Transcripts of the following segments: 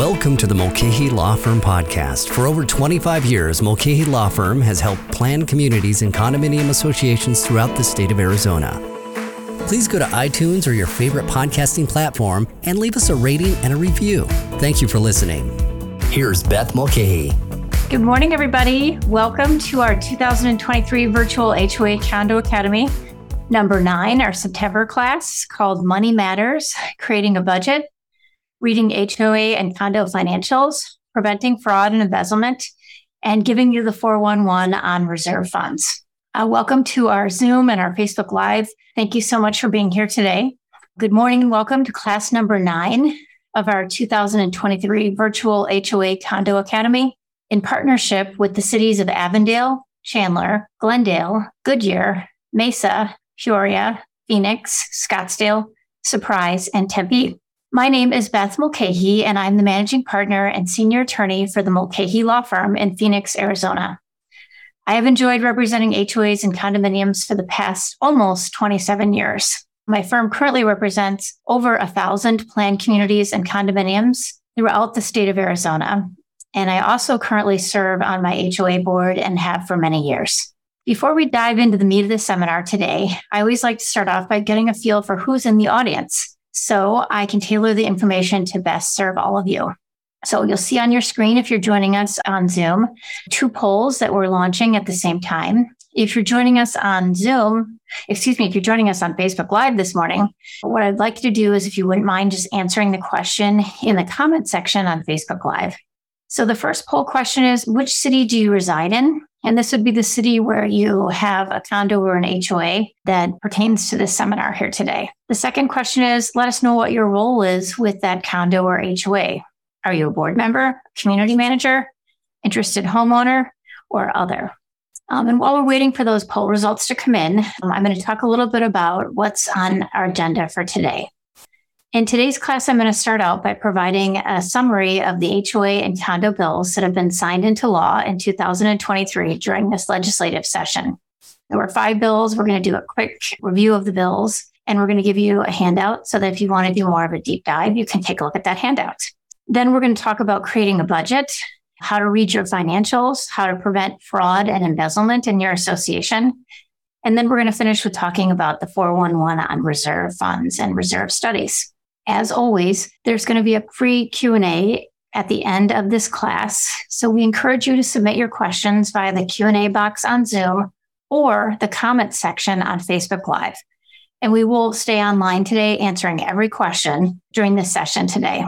Welcome to the Mulcahy Law Firm podcast. For over 25 years, Mulcahy Law Firm has helped plan communities and condominium associations throughout the state of Arizona. Please go to iTunes or your favorite podcasting platform and leave us a rating and a review. Thank you for listening. Here's Beth Mulcahy. Good morning, everybody. Welcome to our 2023 virtual HOA Condo Academy. Number nine, our September class called Money Matters Creating a Budget reading HOA and condo financials, preventing fraud and embezzlement, and giving you the 411 on reserve funds. Uh, welcome to our Zoom and our Facebook Live. Thank you so much for being here today. Good morning and welcome to class number nine of our 2023 virtual HOA Condo Academy in partnership with the cities of Avondale, Chandler, Glendale, Goodyear, Mesa, Peoria, Phoenix, Scottsdale, Surprise, and Tempe. My name is Beth Mulcahy, and I'm the managing partner and senior attorney for the Mulcahy Law Firm in Phoenix, Arizona. I have enjoyed representing HOAs and condominiums for the past almost 27 years. My firm currently represents over a thousand planned communities and condominiums throughout the state of Arizona. And I also currently serve on my HOA board and have for many years. Before we dive into the meat of the seminar today, I always like to start off by getting a feel for who's in the audience so I can tailor the information to best serve all of you. So you'll see on your screen if you're joining us on Zoom, two polls that we're launching at the same time. If you're joining us on Zoom, excuse me, if you're joining us on Facebook Live this morning, what I'd like you to do is if you wouldn't mind just answering the question in the comment section on Facebook Live. So the first poll question is which city do you reside in? And this would be the city where you have a condo or an HOA that pertains to this seminar here today. The second question is let us know what your role is with that condo or HOA. Are you a board member, community manager, interested homeowner, or other? Um, and while we're waiting for those poll results to come in, um, I'm going to talk a little bit about what's on our agenda for today. In today's class, I'm going to start out by providing a summary of the HOA and condo bills that have been signed into law in 2023 during this legislative session. There were five bills. We're going to do a quick review of the bills and we're going to give you a handout so that if you want to do more of a deep dive, you can take a look at that handout. Then we're going to talk about creating a budget, how to read your financials, how to prevent fraud and embezzlement in your association. And then we're going to finish with talking about the 411 on reserve funds and reserve studies. As always, there's going to be a free Q&A at the end of this class. So we encourage you to submit your questions via the Q&A box on Zoom or the comment section on Facebook Live. And we will stay online today answering every question during this session today.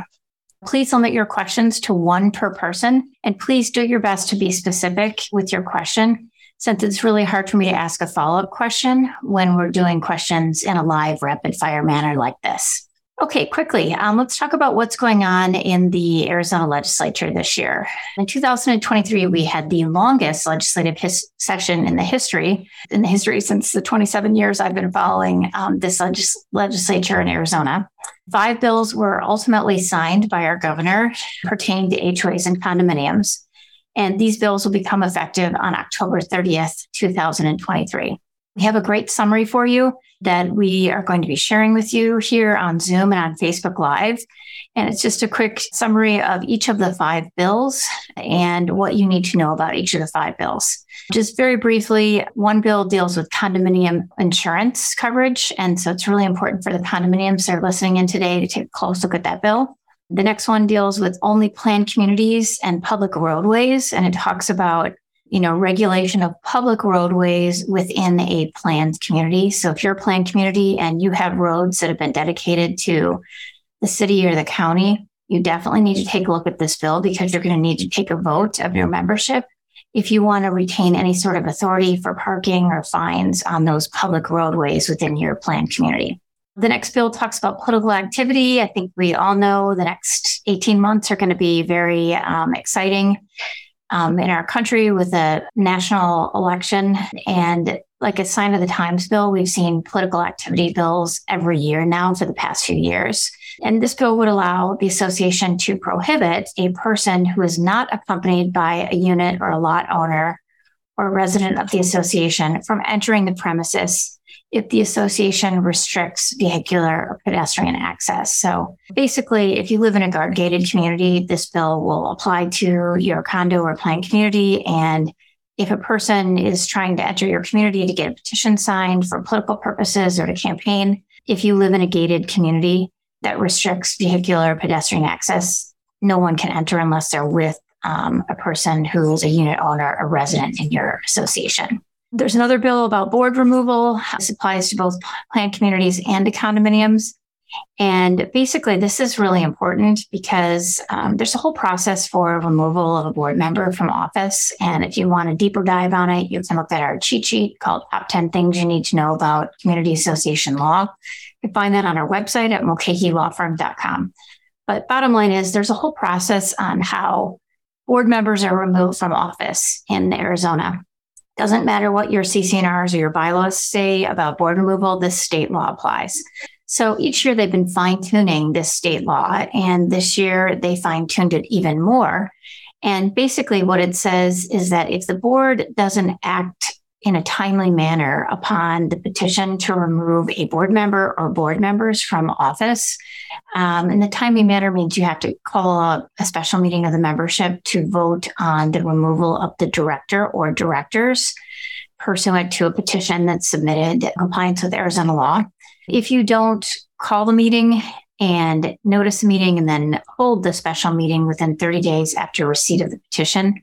Please limit your questions to one per person and please do your best to be specific with your question since it's really hard for me to ask a follow-up question when we're doing questions in a live rapid fire manner like this. Okay, quickly, um, let's talk about what's going on in the Arizona legislature this year. In 2023, we had the longest legislative his- session in the history, in the history since the 27 years I've been following um, this legis- legislature in Arizona. Five bills were ultimately signed by our governor pertaining to HOAs and condominiums. And these bills will become effective on October 30th, 2023. We have a great summary for you that we are going to be sharing with you here on Zoom and on Facebook Live. And it's just a quick summary of each of the five bills and what you need to know about each of the five bills. Just very briefly, one bill deals with condominium insurance coverage. And so it's really important for the condominiums that are listening in today to take a close look at that bill. The next one deals with only planned communities and public roadways. And it talks about you know, regulation of public roadways within a planned community. So if you're a planned community and you have roads that have been dedicated to the city or the county, you definitely need to take a look at this bill because you're going to need to take a vote of your membership if you want to retain any sort of authority for parking or fines on those public roadways within your planned community. The next bill talks about political activity. I think we all know the next 18 months are going to be very um, exciting um, in our country with a national election. And like a sign of the times bill, we've seen political activity bills every year now for the past few years. And this bill would allow the association to prohibit a person who is not accompanied by a unit or a lot owner or resident of the association from entering the premises if the association restricts vehicular or pedestrian access. So basically, if you live in a guard gated community, this bill will apply to your condo or planned community. And if a person is trying to enter your community to get a petition signed for political purposes or to campaign, if you live in a gated community that restricts vehicular or pedestrian access, no one can enter unless they're with um, a person who is a unit owner, a resident in your association. There's another bill about board removal. This applies to both planned communities and to condominiums. And basically, this is really important because um, there's a whole process for removal of a board member from office. And if you want a deeper dive on it, you can look at our cheat sheet called Top 10 Things You Need to Know About Community Association Law. You can find that on our website at mulcahylawfirm.com. But bottom line is, there's a whole process on how board members are removed from office in Arizona. Doesn't matter what your CC&Rs or your bylaws say about board removal, this state law applies. So each year they've been fine tuning this state law, and this year they fine tuned it even more. And basically, what it says is that if the board doesn't act in a timely manner upon the petition to remove a board member or board members from office. Um, and the timely manner means you have to call a, a, special meeting of the membership to vote on the removal of the director or directors pursuant to a petition that's submitted in compliance with Arizona law. If you don't call the meeting and notice the meeting and then hold the special meeting within 30 days after receipt of the petition,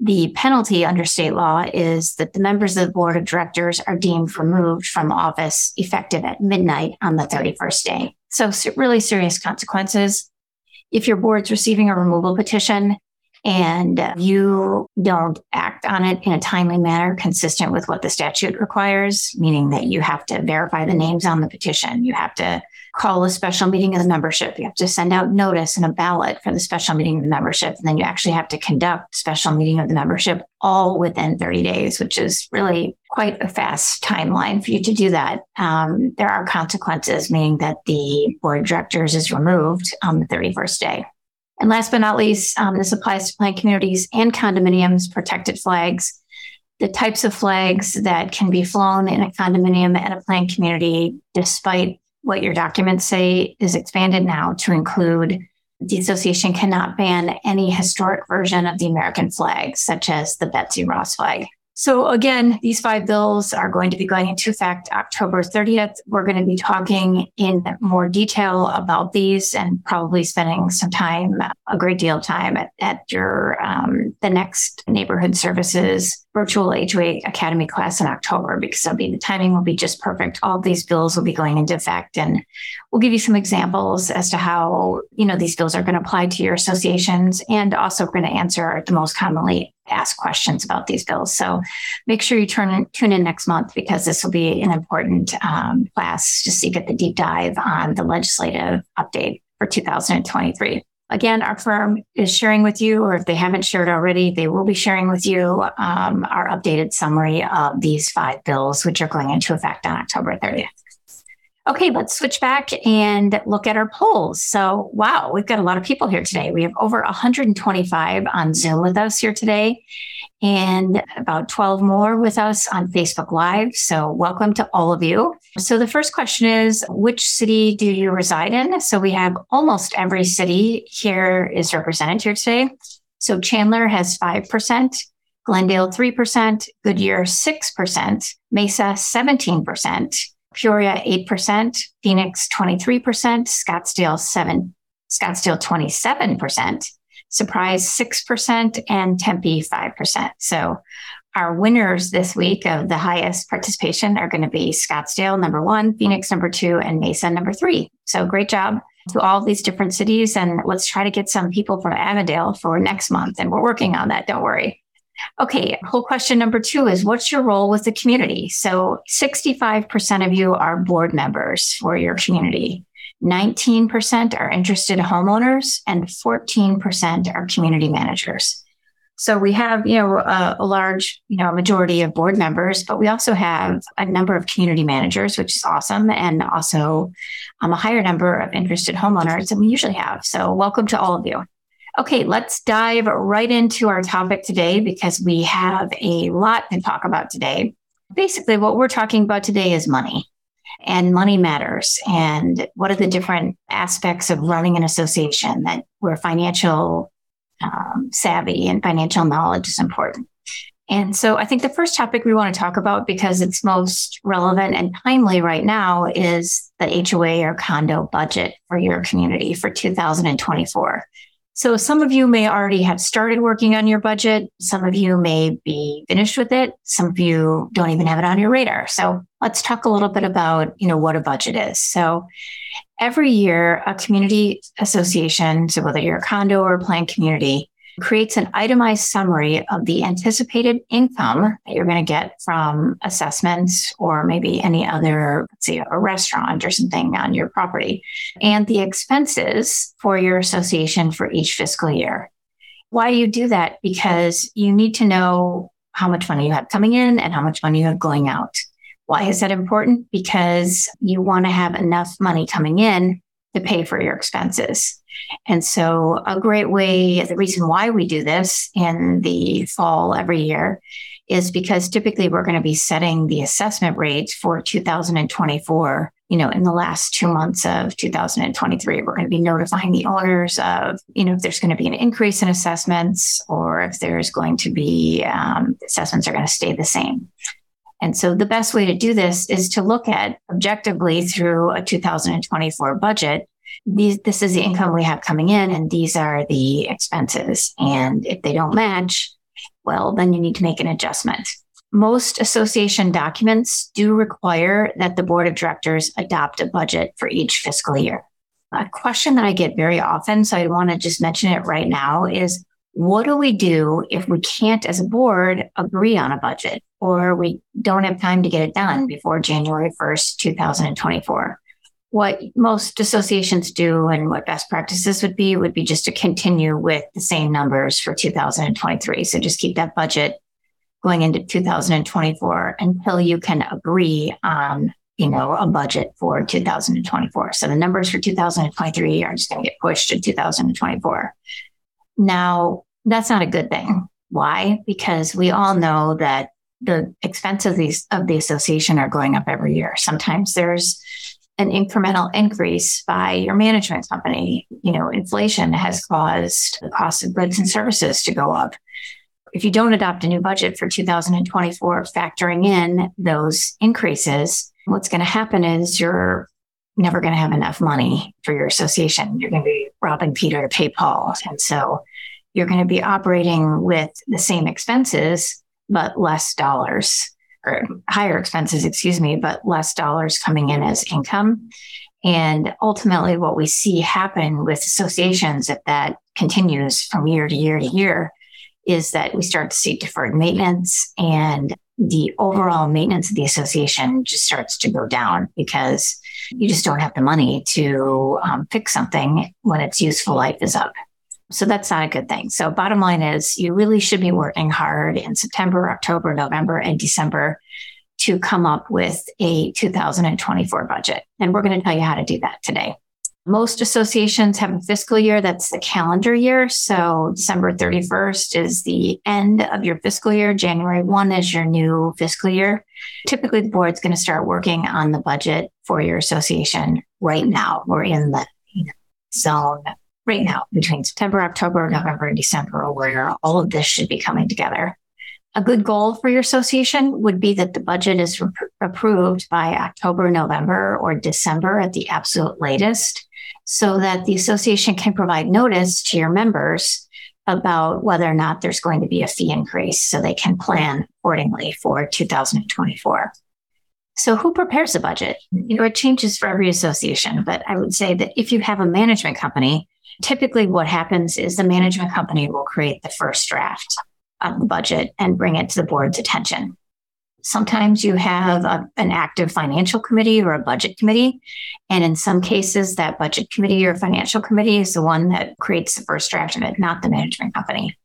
the penalty under state law is that the members of the board of directors are deemed removed from office effective at midnight on the 31st day. So, really serious consequences. If your board's receiving a removal petition and you don't act on it in a timely manner consistent with what the statute requires, meaning that you have to verify the names on the petition, you have to call a special meeting of the membership. You have to send out notice and a ballot for the special meeting of the membership. And then you actually have to conduct special meeting of the membership all within 30 days, which is really quite a fast timeline for you to do that. Um, there are consequences, meaning that the board of directors is removed on the 31st day. And last but not least, um, this applies to planned communities and condominiums, protected flags. The types of flags that can be flown in a condominium and a planned community, despite what your documents say is expanded now to include the association cannot ban any historic version of the American flag, such as the Betsy Ross flag. So again, these five bills are going to be going into effect October 30th. We're going to be talking in more detail about these and probably spending some time, a great deal of time at, at your um, the next neighborhood services virtual HOA Academy class in October because it'll be the timing will be just perfect. All these bills will be going into effect, and we'll give you some examples as to how you know these bills are going to apply to your associations, and also going to answer the most commonly asked questions about these bills. So make sure you turn tune in next month because this will be an important um, class just you get the deep dive on the legislative update for 2023. Again, our firm is sharing with you, or if they haven't shared already, they will be sharing with you um, our updated summary of these five bills, which are going into effect on October 30th. Okay, let's switch back and look at our polls. So, wow, we've got a lot of people here today. We have over 125 on Zoom with us here today and about 12 more with us on Facebook Live. So, welcome to all of you. So, the first question is Which city do you reside in? So, we have almost every city here is represented here today. So, Chandler has 5%. Glendale 3%, Goodyear 6%, Mesa 17%, Peoria 8%, Phoenix 23%, Scottsdale 7 Scottsdale 27%, Surprise 6%, and Tempe 5%. So our winners this week of the highest participation are going to be Scottsdale number one, Phoenix number two, and Mesa number three. So great job to all these different cities. And let's try to get some people from Avondale for next month. And we're working on that. Don't worry. Okay, whole question number two is what's your role with the community? So 65% of you are board members for your community. 19% are interested homeowners and 14% are community managers. So we have, you know, a, a, large, you know, majority of board members, but we also have a number of community managers, which is awesome, and also um, a higher number of interested homeowners than we usually have. So welcome to all of you. Okay, let's dive right into our topic today because we have a lot to talk about today. Basically, what we're talking about today is money and money matters. And what are the different aspects of running an association that where financial um, savvy and financial knowledge is important. And so I think the first topic we want to talk about because it's most relevant and timely right now is the HOA or condo budget for your community for 2024. So some of you may already have started working on your budget. Some of you may be finished with it. Some of you don't even have it on your radar. So let's talk a little bit about, you know, what a budget is. So every year a community association, so whether you're a condo or a planned community, creates an itemized summary of the anticipated income that you're going to get from assessments or maybe any other, let's say a restaurant or something on your property and the expenses for your association for each fiscal year. Why you do that? Because you need to know how much money you have coming in and how much money you have going out. Why is that important? Because you want to have enough money coming in to pay for your expenses. And so, a great way, the reason why we do this in the fall every year is because typically we're going to be setting the assessment rates for 2024 you know, in the last two months of 2023, we're going to be notifying the owners of, you know, if there's going to be an increase in assessments or if there's going to be um, assessments are going to stay the same. And so the best way to do this is to look at objectively through a 2024 budget these, this is the mm-hmm. income we have coming in, and these are the expenses. And if they don't match, well, then you need to make an adjustment. Most association documents do require that the board of directors adopt a budget for each fiscal year. A question that I get very often, so I want to just mention it right now, is what do we do if we can't, as a board, agree on a budget or we don't have time to get it done mm-hmm. before January 1st, 2024? What most associations do and what best practices would be would be just to continue with the same numbers for 2023. So just keep that budget going into 2024 until you can agree on, you know, a budget for 2024. So the numbers for 2023 are just going to get pushed to 2024. Now, that's not a good thing. Why? Because we all know that the expenses of of the association are going up every year. Sometimes there's an incremental increase by your management company. You know, inflation has caused the cost of goods and services to go up. If you don't adopt a new budget for 2024, factoring in those increases, what's going to happen is you're never going to have enough money for your association. You're going to be robbing Peter to pay Paul. And so you're going to be operating with the same expenses, but less dollars or higher expenses, excuse me, but less dollars coming in as income. And ultimately, what we see happen with associations, if that continues from year to year to year, is that we start to see deferred maintenance and the overall maintenance of the association just starts to go down because you just don't have the money to um, fix something when its useful life is up. So that's not a good thing. So bottom line is you really should be working hard in September, October, November, and December to come up with a 2024 budget. And we're going to tell you how to do that today. Most associations have a fiscal year that's the calendar year. So December 31st is the end of your fiscal year. January 1 is your new fiscal year. Typically, the board's going to start working on the budget for your association right now. We're in the zone right now between September, October, November, and December, or where all of this should be coming together. A good goal for your association would be that the budget is re- approved by October, November, or December at the absolute latest, so that the association can provide notice to your members about whether or not there's going to be a fee increase so they can plan accordingly for 2024. So, who prepares the budget? You know, it changes for every association, but I would say that if you have a management company, Typically, what happens is the management company will create the first draft of the budget and bring it to the board's attention. Sometimes you have a, an active financial committee or a budget committee. And in some cases, that budget committee or financial committee is the one that creates the first draft of it, not the management company.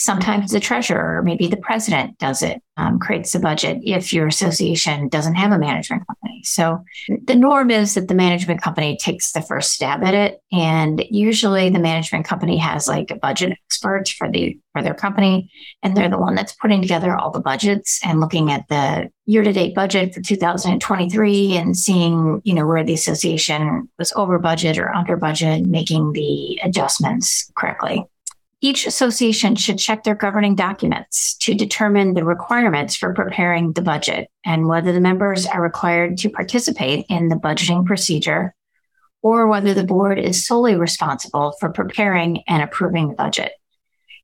Sometimes the treasurer, or maybe the president does it, um, creates the budget if your association doesn't have a management company. So the norm is that the management company takes the first stab at it. And usually the management company has like a budget expert for the for their company. And they're the one that's putting together all the budgets and looking at the year-to-date budget for 2023 and seeing, you know, where the association was over budget or under budget, making the adjustments correctly. Each association should check their governing documents to determine the requirements for preparing the budget and whether the members are required to participate in the budgeting procedure or whether the board is solely responsible for preparing and approving the budget.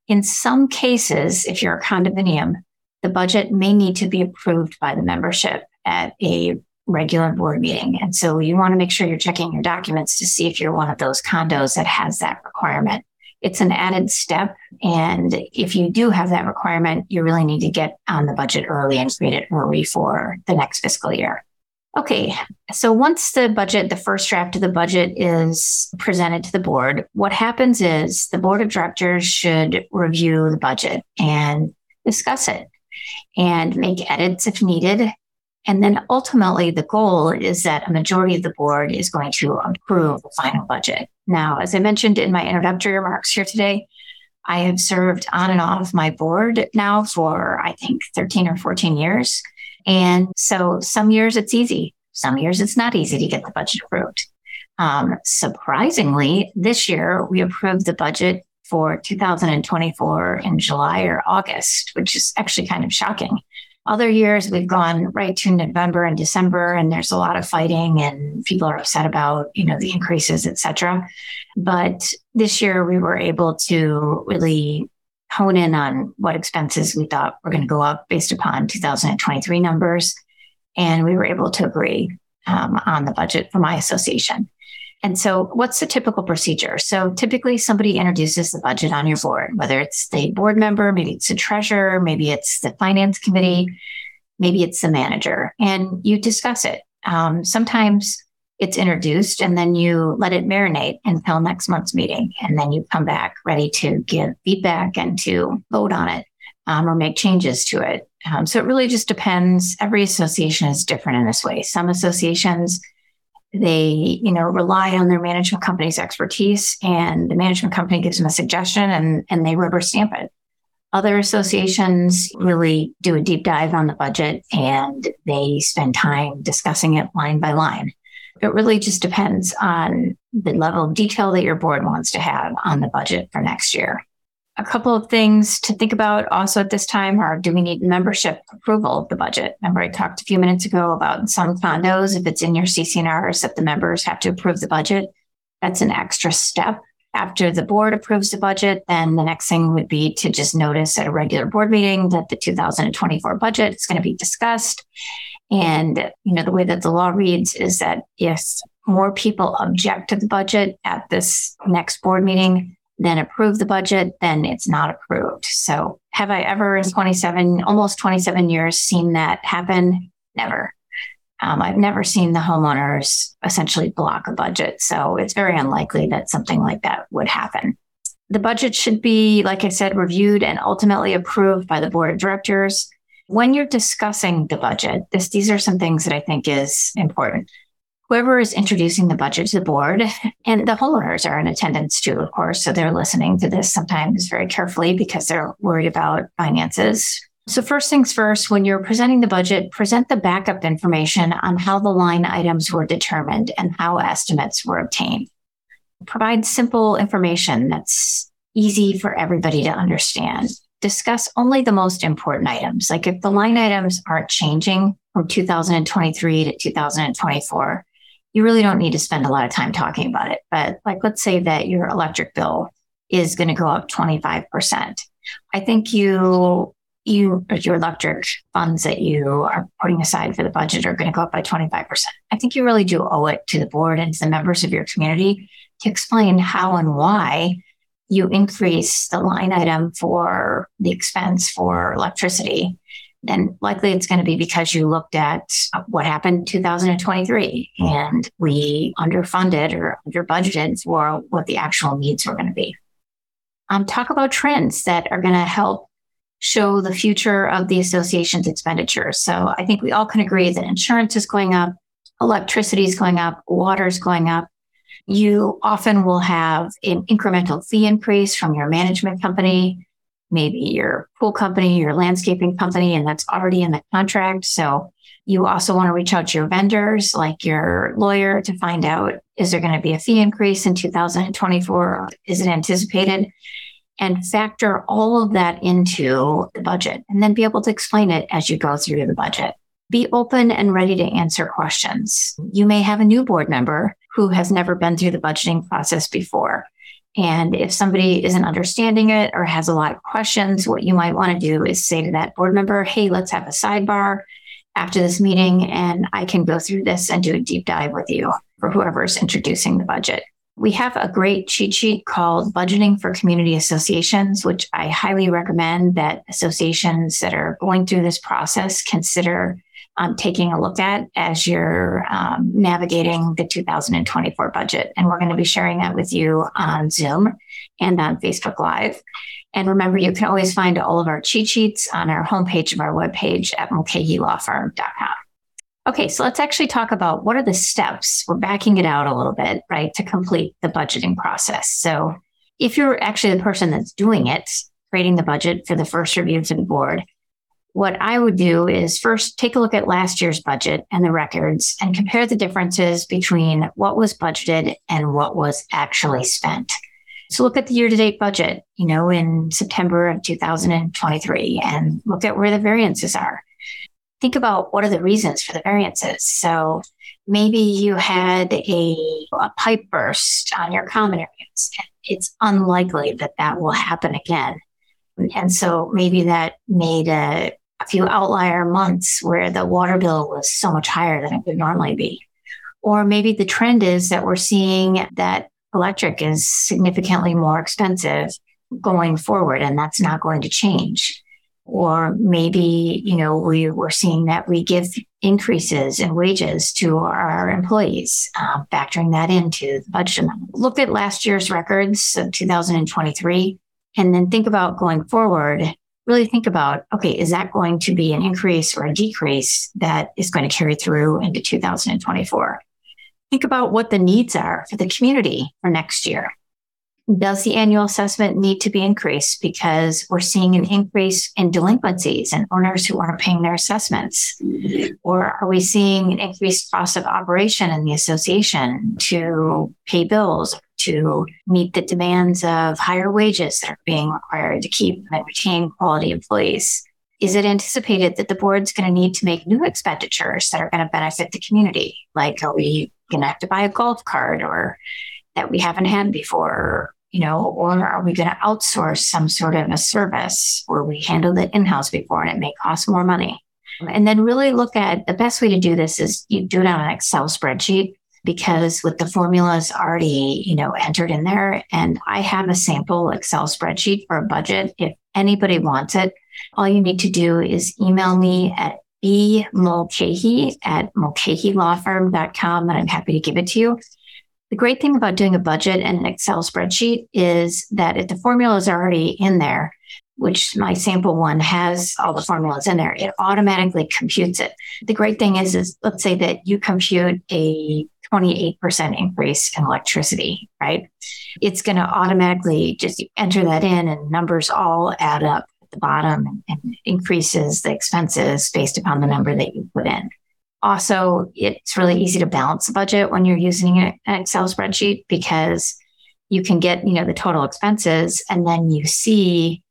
In some cases, if you're a condominium, the budget may need to be approved by the membership at a regular board meeting. And so you want to make sure you're checking your documents to see if you're one of those condos that has that requirement it's an added step. And if you do have that requirement, you really need to get on the budget early and create it early for the next fiscal year. Okay, so once the budget, the first draft of the budget is presented to the board, what happens is the board of directors should review the budget and discuss it and make edits if needed and then ultimately, the goal is that a majority of the board is going to approve the final budget. Now, as I mentioned in my introductory remarks here today, I have served on and off my board now for, I think, 13 or 14 years. And so some years it's easy, some years it's not easy to get the budget approved. Um, surprisingly, this year we approved the budget for 2024 in July or August, which is actually kind of shocking. Other years we've gone right to November and December, and there's a lot of fighting, and people are upset about you know the increases, et cetera. But this year we were able to really hone in on what expenses we thought were going to go up based upon 2023 numbers, and we were able to agree um, on the budget for my association. And so, what's the typical procedure? So, typically, somebody introduces the budget on your board, whether it's the board member, maybe it's the treasurer, maybe it's the finance committee, maybe it's the manager, and you discuss it. Um, sometimes it's introduced and then you let it marinate until next month's meeting. And then you come back ready to give feedback and to vote on it um, or make changes to it. Um, so, it really just depends. Every association is different in this way. Some associations, they you know rely on their management company's expertise and the management company gives them a suggestion and and they rubber stamp it. Other associations really do a deep dive on the budget and they spend time discussing it line by line. It really just depends on the level of detail that your board wants to have on the budget for next year a couple of things to think about also at this time are do we need membership approval of the budget? Remember, I talked a few minutes ago about some condos, if it's in your CC&Rs, that the members have to approve the budget. That's an extra step. After the board approves the budget, then the next thing would be to just notice at a regular board meeting that the 2024 budget is going to be discussed. And, you know, the way that the law reads is that if more people object to the budget at this next board meeting, then approve the budget, then it's not approved. So have I ever in 27, almost 27 years seen that happen? Never. Um, I've never seen the homeowners essentially block a budget. So it's very unlikely that something like that would happen. The budget should be, like I said, reviewed and ultimately approved by the board of directors. When you're discussing the budget, this, these are some things that I think is important whoever is introducing the budget to the board and the homeowners are in attendance too, of course. So they're listening to this sometimes very carefully because they're worried about finances. So, first things first, when you're presenting the budget, present the backup information on how the line items were determined and how estimates were obtained. Provide simple information that's easy for everybody to understand. Discuss only the most important items. Like if the line items aren't changing from 2023 to 2024, you really don't need to spend a lot of time talking about it. But like, let's say that your electric bill is going to go up 25%. I think you, you, your electric funds that you are putting aside for the budget are going to go up by 25%. I think you really do owe it to the board and to the members of your community to explain how and why you increase the line item for the expense for electricity then likely it's going to be because you looked at what happened in 2023 and we underfunded or under budgeted for what the actual needs were going to be. Um, talk about trends that are going to help show the future of the association's expenditures. So I think we all can agree that insurance is going up, electricity is going up, water is going up. You often will have an incremental fee increase from your management company, maybe your pool company, your landscaping company, and that's already in the contract. So you also want to reach out to your vendors, like your lawyer, to find out is there going to be a fee increase in 2024? Is it anticipated? And factor all of that into the budget and then be able to explain it as you go through the budget. Be open and ready to answer questions. You may have a new board member who has never been through the budgeting process before. And if somebody isn't understanding it or has a lot of questions, what you might want to do is say to that board member, Hey, let's have a sidebar after this meeting and I can go through this and do a deep dive with you for whoever's introducing the budget. We have a great cheat sheet called Budgeting for Community Associations, which I highly recommend that associations that are going through this process consider um, taking a look at as you're um, navigating the 2024 budget. And we're going to be sharing that with you on Zoom and on Facebook Live. And remember, you can always find all of our cheat sheets on our homepage of our webpage at mulcahylawfirm.com. Okay, so let's actually talk about what are the steps. We're backing it out a little bit, right, to complete the budgeting process. So if you're actually the person that's doing it, creating the budget for the first review to the board, what I would do is first take a look at last year's budget and the records and mm-hmm. compare the differences between what was budgeted and what was actually spent. So look at the year to date budget, you know, in September of 2023 and look at where the variances are. Think about what are the reasons for the variances. So maybe you had a, a pipe burst on your common areas. It's unlikely that that will happen again. And so maybe that made a, few outlier months where the water bill was so much higher than it would normally be. Or maybe the trend is that we're seeing that electric is significantly more expensive going forward, and that's not going to change. Or maybe, you know, we were seeing that we give increases in wages to our employees, uh, factoring that into the budget. Look at last year's records of 2023, and then think about going forward. Really think about, okay, is that going to be an increase or a decrease that is going to carry through into 2024? Think about what the needs are for the community for next year. Does the annual assessment need to be increased because we're seeing an increase in delinquencies and owners who aren't paying their assessments? Or are we seeing an increased cost of operation in the association to pay bills, to meet the demands of higher wages that are being required to keep and retain quality employees? is it anticipated that the board's going to need to make new expenditures that are going to benefit the community? Like, are we going to have to buy a golf cart or that we haven't had before? You know, or are we going to outsource some sort of a service where we handled it in house before and it may cost more money? And then really look at the best way to do this is you do it on an Excel spreadsheet because with the formulas already, you know, entered in there. And I have a sample Excel spreadsheet for a budget. If anybody wants it, all you need to do is email me at bmulcahy at mulcahylawfirm.com and I'm happy to give it to you. The great thing about doing a budget and an Excel spreadsheet is that if the formula is already in there, which my sample one has all the formulas in there, it automatically computes it. The great thing is, is let's say that you compute a 28% increase in electricity, right? It's going to automatically just enter that in and numbers all add up at the bottom and increases the expenses based upon the number that you put in. Also, it's really easy to balance the budget when you're using an Excel spreadsheet because you can get, you know, the total expenses and then you see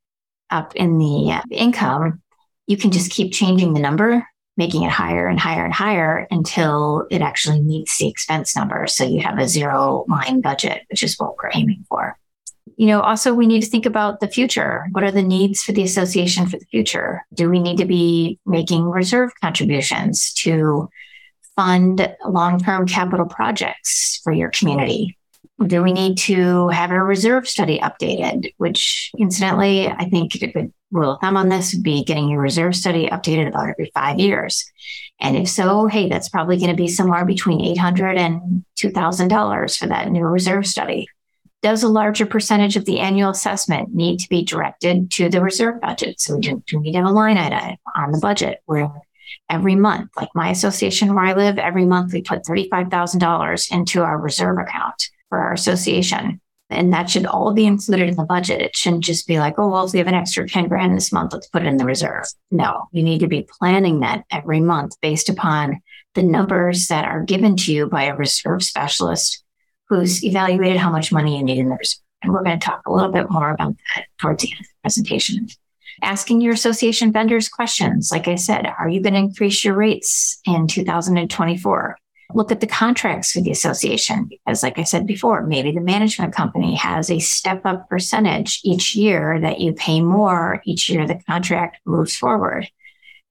up in the uh, income, you can just keep changing the number, making it higher and higher and higher until it actually meets the expense number. So you have a zero line budget, which is what we're aiming for you know, also we need to think about the future. What are the needs for the association for the future? Do we need to be making reserve contributions to fund long term capital projects for your community? Do we need to have a reserve study updated? Which, incidentally, I think a good rule of thumb on this would be getting your reserve study updated about every five years. And if so, hey, that's probably going to be somewhere between $800 and $2,000 for that new reserve study does a larger percentage of the annual assessment need to be directed to the reserve budget? So we do, do need to have a line item on the budget where every month, like my association where I live, every month we put $35,000 into our reserve account for our association. And that should all be included in the budget. It shouldn't just be like, oh, well, if we have an extra 10 grand this month, let's put it in the reserve. No, you need to be planning that every month based upon the numbers that are given to you by a reserve specialist who's evaluated how much money you need in the reserve. And we're going to talk a little bit more about that towards the end of the presentation. Asking your association vendors questions. Like I said, are you going to increase your rates in 2024? look at the contracts for the association because like i said before maybe the management company has a step up percentage each year that you pay more each year the contract moves forward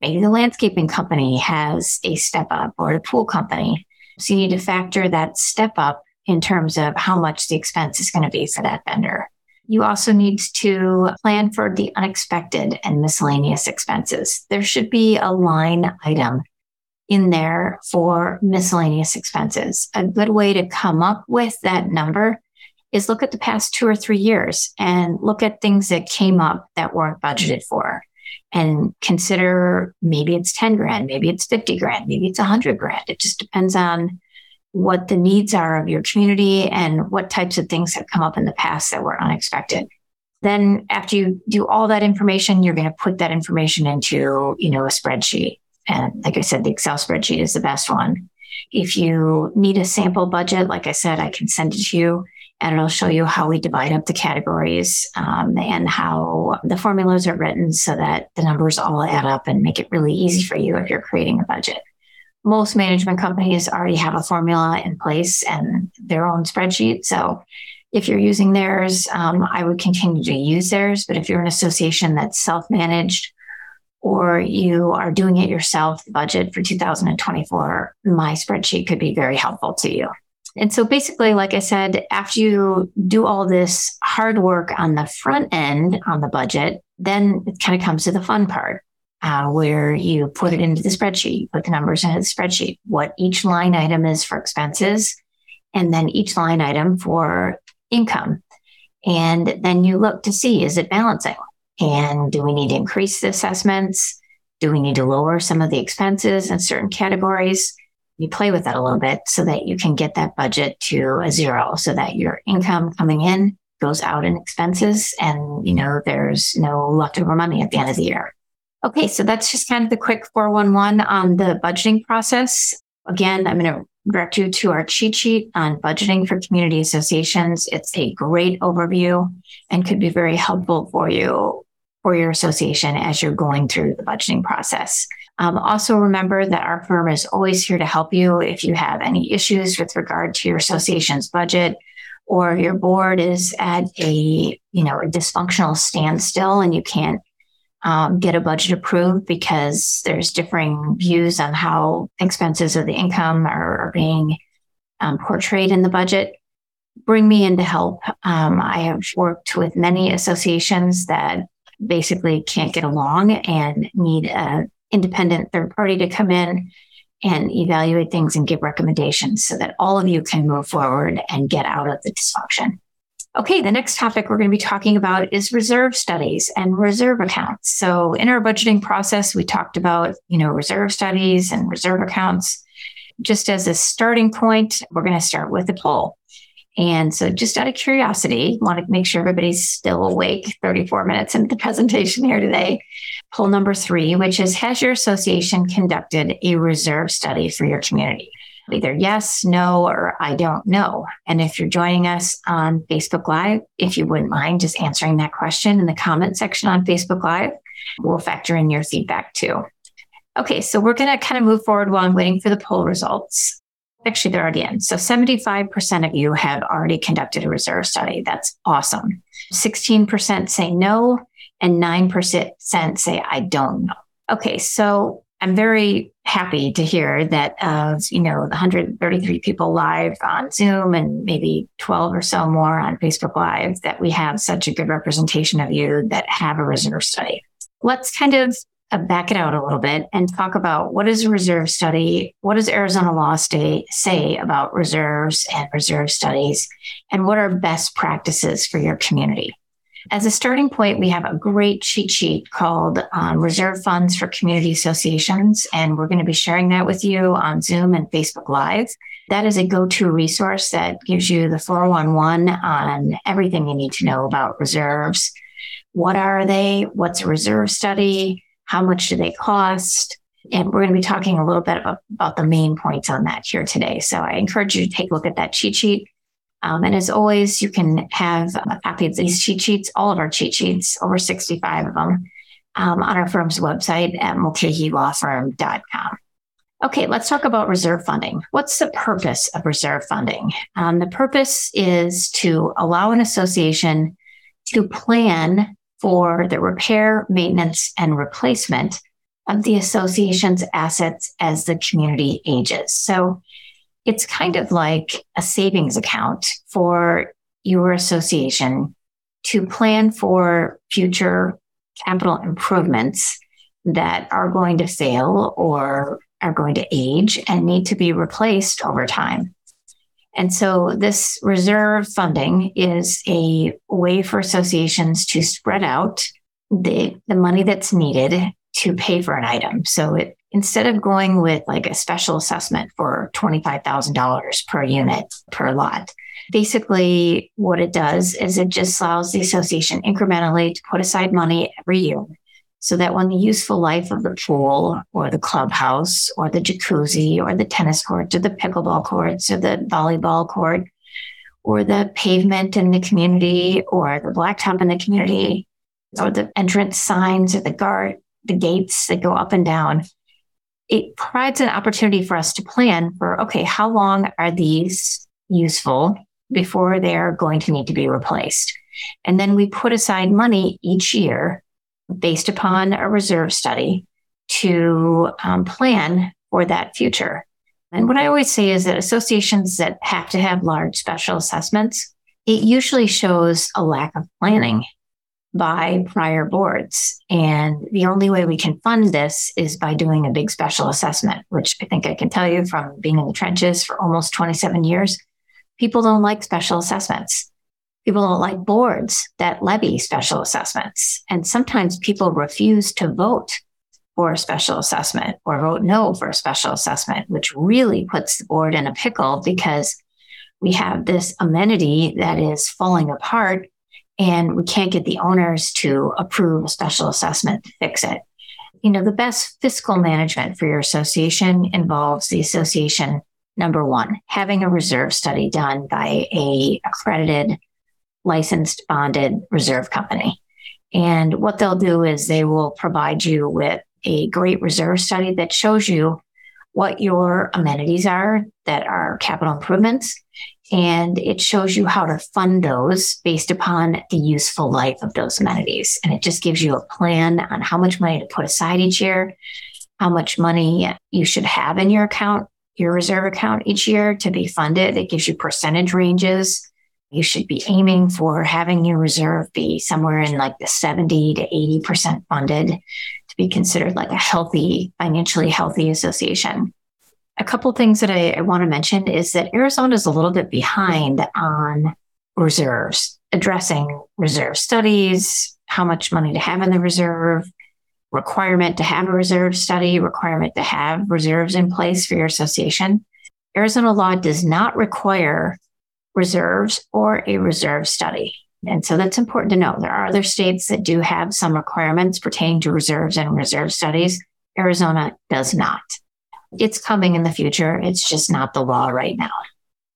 maybe the landscaping company has a step up or the pool company so you need to factor that step up in terms of how much the expense is going to be for that vendor you also need to plan for the unexpected and miscellaneous expenses. There should be a line item in there for miscellaneous expenses. A good way to come up with that number is look at the past two or three years and look at things that came up that weren't budgeted for and consider maybe it's 10 grand, maybe it's 50 grand, maybe it's 100 grand. It just depends on what the needs are of your community and what types of things have come up in the past that were unexpected. Then after you do all that information, you're going to put that information into, you know, a spreadsheet and like I said, the Excel spreadsheet is the best one. If you need a sample budget, like I said, I can send it to you and it'll show you how we divide up the categories um, and how the formulas are written so that the numbers all add up and make it really easy for you if you're creating a budget. Most management companies already have a formula in place and their own spreadsheet. So if you're using theirs, um, I would continue to use theirs. But if you're an association that's self managed, or you are doing it yourself, the budget for 2024, my spreadsheet could be very helpful to you. And so basically, like I said, after you do all this hard work on the front end on the budget, then it kind of comes to the fun part. Uh, where you put it into the spreadsheet, you put the numbers into the spreadsheet, what each line item is for expenses, and then each line item for income. And then you look to see is it balancing? And do we need to increase the assessments? Do we need to lower some of the expenses in certain categories? You play with that a little bit so that you can get that budget to a zero so that your income coming in goes out in expenses and you know there's no leftover money at the end of the year. Okay, so that's just kind of the quick 411 on the budgeting process. Again, I'm going to direct you to our cheat sheet on budgeting for community associations. It's a great overview and could be very helpful for you for your association as you're going through the budgeting process. Um, also remember that our firm is always here to help you if you have any issues with regard to your association's budget or your board is at a you know a dysfunctional standstill and you can't um, get a budget approved because there's differing views on how expenses of the income are, are being um, portrayed in the budget. Bring me in to help. Um, I have worked with many associations that basically can't get along and need an independent third party to come in and evaluate things and give recommendations so that all of you can move forward and get out of the dysfunction. Okay, the next topic we're going to be talking about is reserve studies and reserve accounts. So in our budgeting process, we talked about, you know, reserve studies and reserve accounts. Just as a starting point, we're going to start with a poll. And so just out of curiosity, want to make sure everybody's still awake 34 minutes into the presentation here today. Poll number three, which is Has your association conducted a reserve study for your community? Either yes, no, or I don't know. And if you're joining us on Facebook Live, if you wouldn't mind just answering that question in the comment section on Facebook Live, we'll factor in your feedback too. Okay, so we're going to kind of move forward while I'm waiting for the poll results. Actually, they're already in. So 75% of you have already conducted a reserve study. That's awesome. 16% say no, and 9% say I don't know. Okay, so I'm very happy to hear that of you know 133 people live on Zoom and maybe 12 or so more on Facebook Live that we have such a good representation of you that have a reserve study. Let's kind of uh, back it out a little bit and talk about what is a reserve study? What does Arizona law state say about reserves and reserve studies? And what are best practices for your community? As a starting point, we have a great cheat sheet called um, Reserve Funds for Community Associations, and we're going to be sharing that with you on Zoom and Facebook Live. That is a go to resource that gives you the 411 on everything you need to know about reserves. What are they? What's a reserve study? How much do they cost? And we're going to be talking a little bit about, about the main points on that here today. So I encourage you to take a look at that cheat sheet. Um, and as always, you can have a copy of these cheat sheets, all of our cheat sheets, over 65 of them, um, on our firm's website at mulcahylawfirm.com. Okay, let's talk about reserve funding. What's the purpose of reserve funding? Um, the purpose is to allow an association to plan for the repair, maintenance, and replacement of the association's assets as the community ages. So it's kind of like a savings account for your association to plan for future capital improvements that are going to fail or are going to age and need to be replaced over time. And so this reserve funding is a way for associations to spread out the, the money that's needed to pay for an item. So it instead of going with like a special assessment for $25,000 per unit per lot, basically what it does is it just allows the association incrementally to put aside money every year so that when the useful life of the pool or the clubhouse or the jacuzzi or the tennis courts or the pickleball courts or the volleyball court or the pavement in the community or the blacktop in the community or the entrance signs or the guard, the gates that go up and down it provides an opportunity for us to plan for okay, how long are these useful before they're going to need to be replaced? And then we put aside money each year based upon a reserve study to um, plan for that future. And what I always say is that associations that have to have large special assessments, it usually shows a lack of planning by prior boards. And the only way we can fund this is by doing a big special assessment, which I think I can tell you from being in the trenches for almost 27 years. People don't like special assessments. People don't like boards that levy special assessments. And sometimes people refuse to vote for a special assessment or vote no for a special assessment, which really puts the board in a pickle because we have this amenity that is falling apart and we can't get the owners to approve a special assessment to fix it. You know, the best fiscal management for your association involves the association, number one, having a reserve study done by a accredited, licensed, bonded reserve company. And what they'll do is they will provide you with a great reserve study that shows you what your amenities are that are capital improvements and it shows you how to fund those based upon the useful life of those amenities. And it just gives you a plan on how much money to put aside each year, how much money you should have in your account, your reserve account each year to be funded. It gives you percentage ranges. You should be aiming for having your reserve be somewhere in like the 70 to 80% funded to be considered like a healthy, financially healthy association a couple of things that I, I want to mention is that Arizona is a little bit behind on reserves, addressing reserve studies, how much money to have in the reserve, requirement to have a reserve study, requirement to have reserves in place for your association. Arizona law does not require reserves or a reserve study. And so that's important to know. There are other states that do have some requirements pertaining to reserves and reserve studies. Arizona does not. It's coming in the future. It's just not the law right now.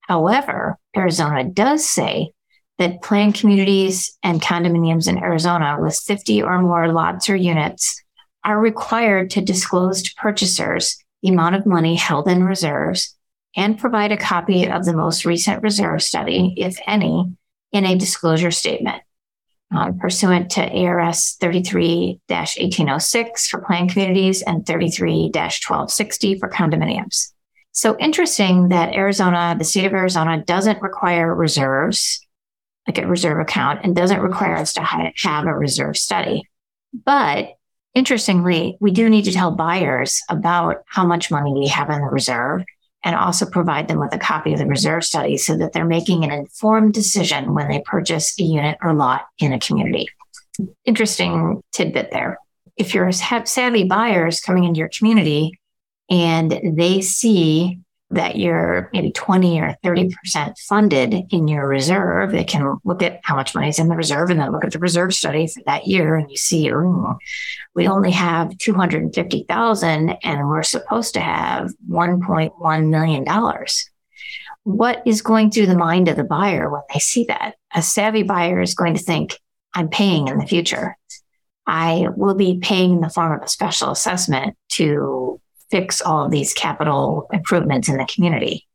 However, Arizona does say that planned communities and condominiums in Arizona with 50 or more lots or units are required to disclose to purchasers the amount of money held in reserves and provide a copy of the most recent reserve study, if any, in a disclosure statement um, pursuant to ARS 33 1806 for planned communities and 33 1260 for condominiums. So interesting that Arizona, the state of Arizona, doesn't require reserves, like a reserve account, and doesn't require us to have a reserve study. But Interestingly, we do need to tell buyers about how much money we have in the reserve and also provide them with a copy of the reserve study so that they're making an informed decision when they purchase a unit or lot in a community. Interesting tidbit there. If you're savvy buyers coming into your community and they see that you're maybe 20 or 30% funded in your reserve, they can look at how much money is in the reserve and then look at the reserve study for that year. And you see, we only have 250,000 and we're supposed to have $1.1 million. What is going through the mind of the buyer when they see that? A savvy buyer is going to think, I'm paying in the future. I will be paying in the form of a special assessment to fix all of these capital improvements in the community.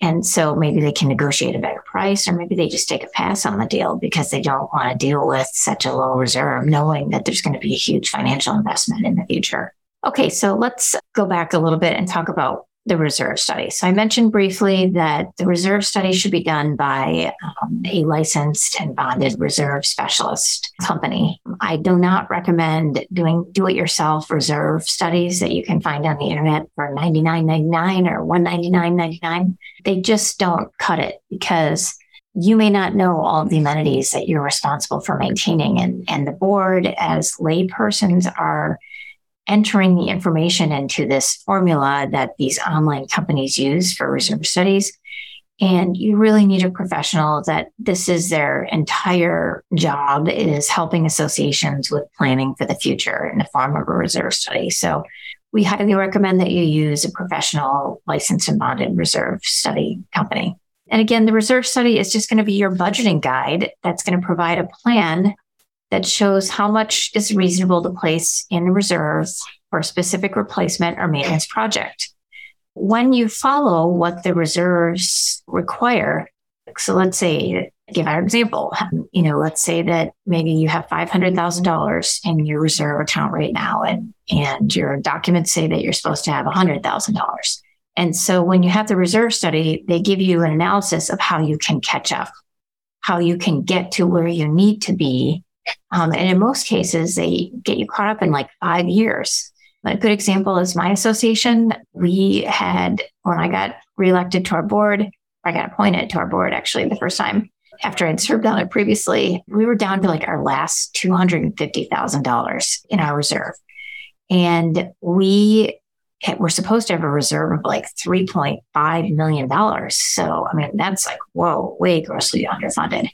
And so maybe they can negotiate a better price, or maybe they just take a pass on the deal because they don't want to deal with such a low reserve, knowing that there's going to be a huge financial investment in the future. Okay, so let's go back a little bit and talk about the reserve study. So I mentioned briefly that the reserve study should be done by um, a licensed and bonded reserve specialist company. I do not recommend doing do-it-yourself reserve studies that you can find on the internet for $99.99 or $199.99. They just don't cut it because you may not know all the amenities that you're responsible for maintaining and, and the board as laypersons are entering the information into this formula that these online companies use for reserve studies. And you really need a professional that this is their entire job is helping associations with planning for the future in the form of a reserve study. So we highly recommend that you use a professional licensed and bonded reserve study company. And again, the reserve study is just going to be your budgeting guide that's going to provide a plan that shows how much is reasonable to place in the reserves for a specific replacement or maintenance project. When you follow what the reserves require, so let's say, give our example, you know, let's say that maybe you have $500,000 in your reserve account right now, and, and your documents say that you're supposed to have $100,000. And so when you have the reserve study, they give you an analysis of how you can catch up, how you can get to where you need to be um, and in most cases, they get you caught up in like five years. A good example is my association. We had, when I got reelected to our board, I got appointed to our board actually the first time after I'd served on it previously, we were down to like our last $250,000 in our reserve. And we were supposed to have a reserve of like $3.5 million. So, I mean, that's like, whoa, way grossly underfunded.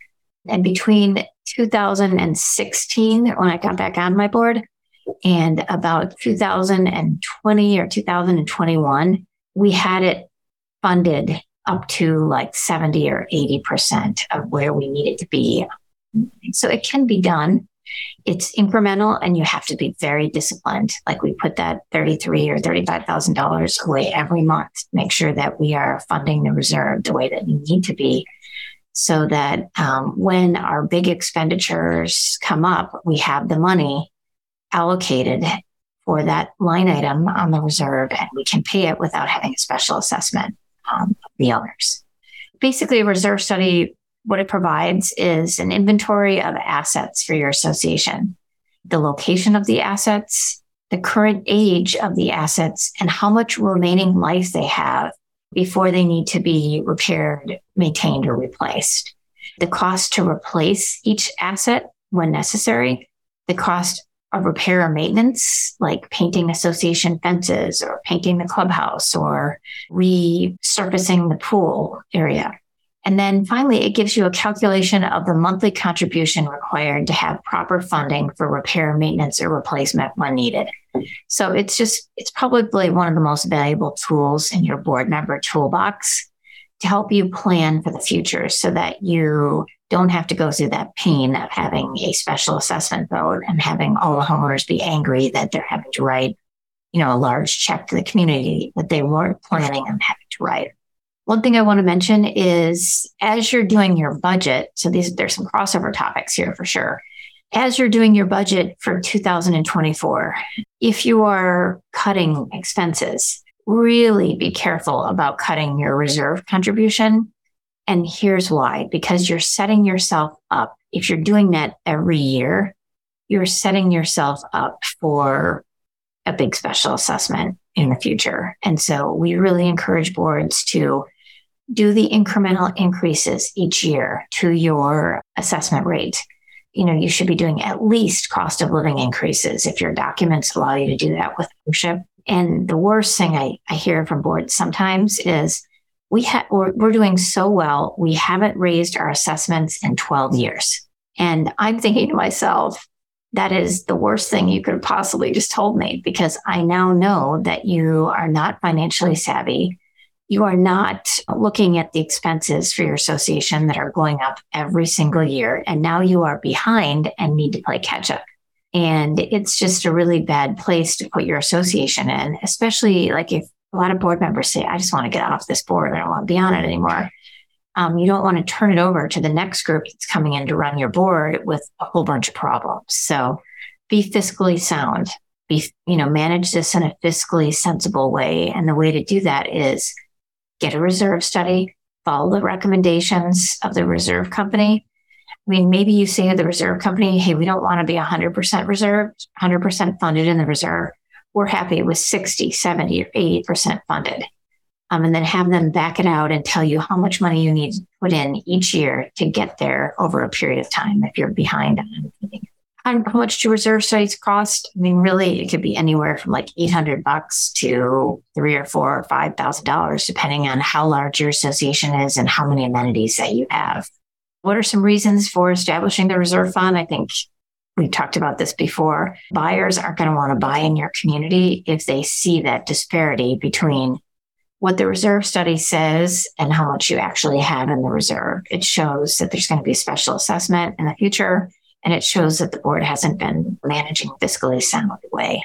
And between 2016, when I got back on my board, and about 2020 or 2021, we had it funded up to like 70 or 80% of where we needed to be. So it can be done. It's incremental and you have to be very disciplined. Like we put that 33 or $35,000 away every month, to make sure that we are funding the reserve the way that you need to be so that um, when our big expenditures come up, we have the money allocated for that line item on the reserve and we can pay it without having a special assessment um, of the owners. Basically, a reserve study, what it provides is an inventory of assets for your association, the location of the assets, the current age of the assets, and how much remaining life they have before they need to be repaired, maintained, or replaced. The cost to replace each asset when necessary, the cost of repair or maintenance, like painting association fences or painting the clubhouse or resurfacing the pool area. And then finally, it gives you a calculation of the monthly contribution required to have proper funding for repair, maintenance, or replacement when needed. So it's just, it's probably one of the most valuable tools in your board member toolbox to help you plan for the future so that you don't have to go through that pain of having a special assessment vote and having all the homeowners be angry that they're having to write, you know, a large check to the community that they weren't planning on having to write. One thing I want to mention is as you're doing your budget, so these there's some crossover topics here for sure. As you're doing your budget for 2024, if you are cutting expenses, really be careful about cutting your reserve contribution. And here's why because you're setting yourself up. If you're doing that every year, you're setting yourself up for a big special assessment in the future. And so we really encourage boards to do the incremental increases each year to your assessment rate. You know, you should be doing at least cost of living increases if your documents allow you to do that with ownership. And the worst thing I, I hear from boards sometimes is we ha- we're, we're doing so well. We haven't raised our assessments in 12 years. And I'm thinking to myself, that is the worst thing you could have possibly just told me because I now know that you are not financially savvy. You are not looking at the expenses for your association that are going up every single year. And now you are behind and need to play catch up. And it's just a really bad place to put your association in, especially like if a lot of board members say, I just want to get off this board. I don't want to be on it anymore. Um, you don't want to turn it over to the next group that's coming in to run your board with a whole bunch of problems. So be fiscally sound. Be, you know, manage this in a fiscally sensible way. And the way to do that is get a reserve study, follow the recommendations of the reserve company. I mean, maybe you say to the reserve company, hey, we don't want to be 100% reserved, 100% funded in the reserve we're happy with 60, 70, or 80% funded. Um, and then have them back it out and tell you how much money you need to put in each year to get there over a period of time if you're behind on anything. How, much do reserve studies cost? I mean, really, it could be anywhere from like 800 bucks to three or four or five thousand dollars, depending on how large your association is and how many amenities that you have. What are some reasons for establishing the reserve fund? I think we talked about this before. Buyers aren't going to want to buy in your community if they see that disparity between what the reserve study says and how much you actually have in the reserve. It shows that there's going to be a special assessment in the future, and it shows that the board hasn't been managing fiscally sound way.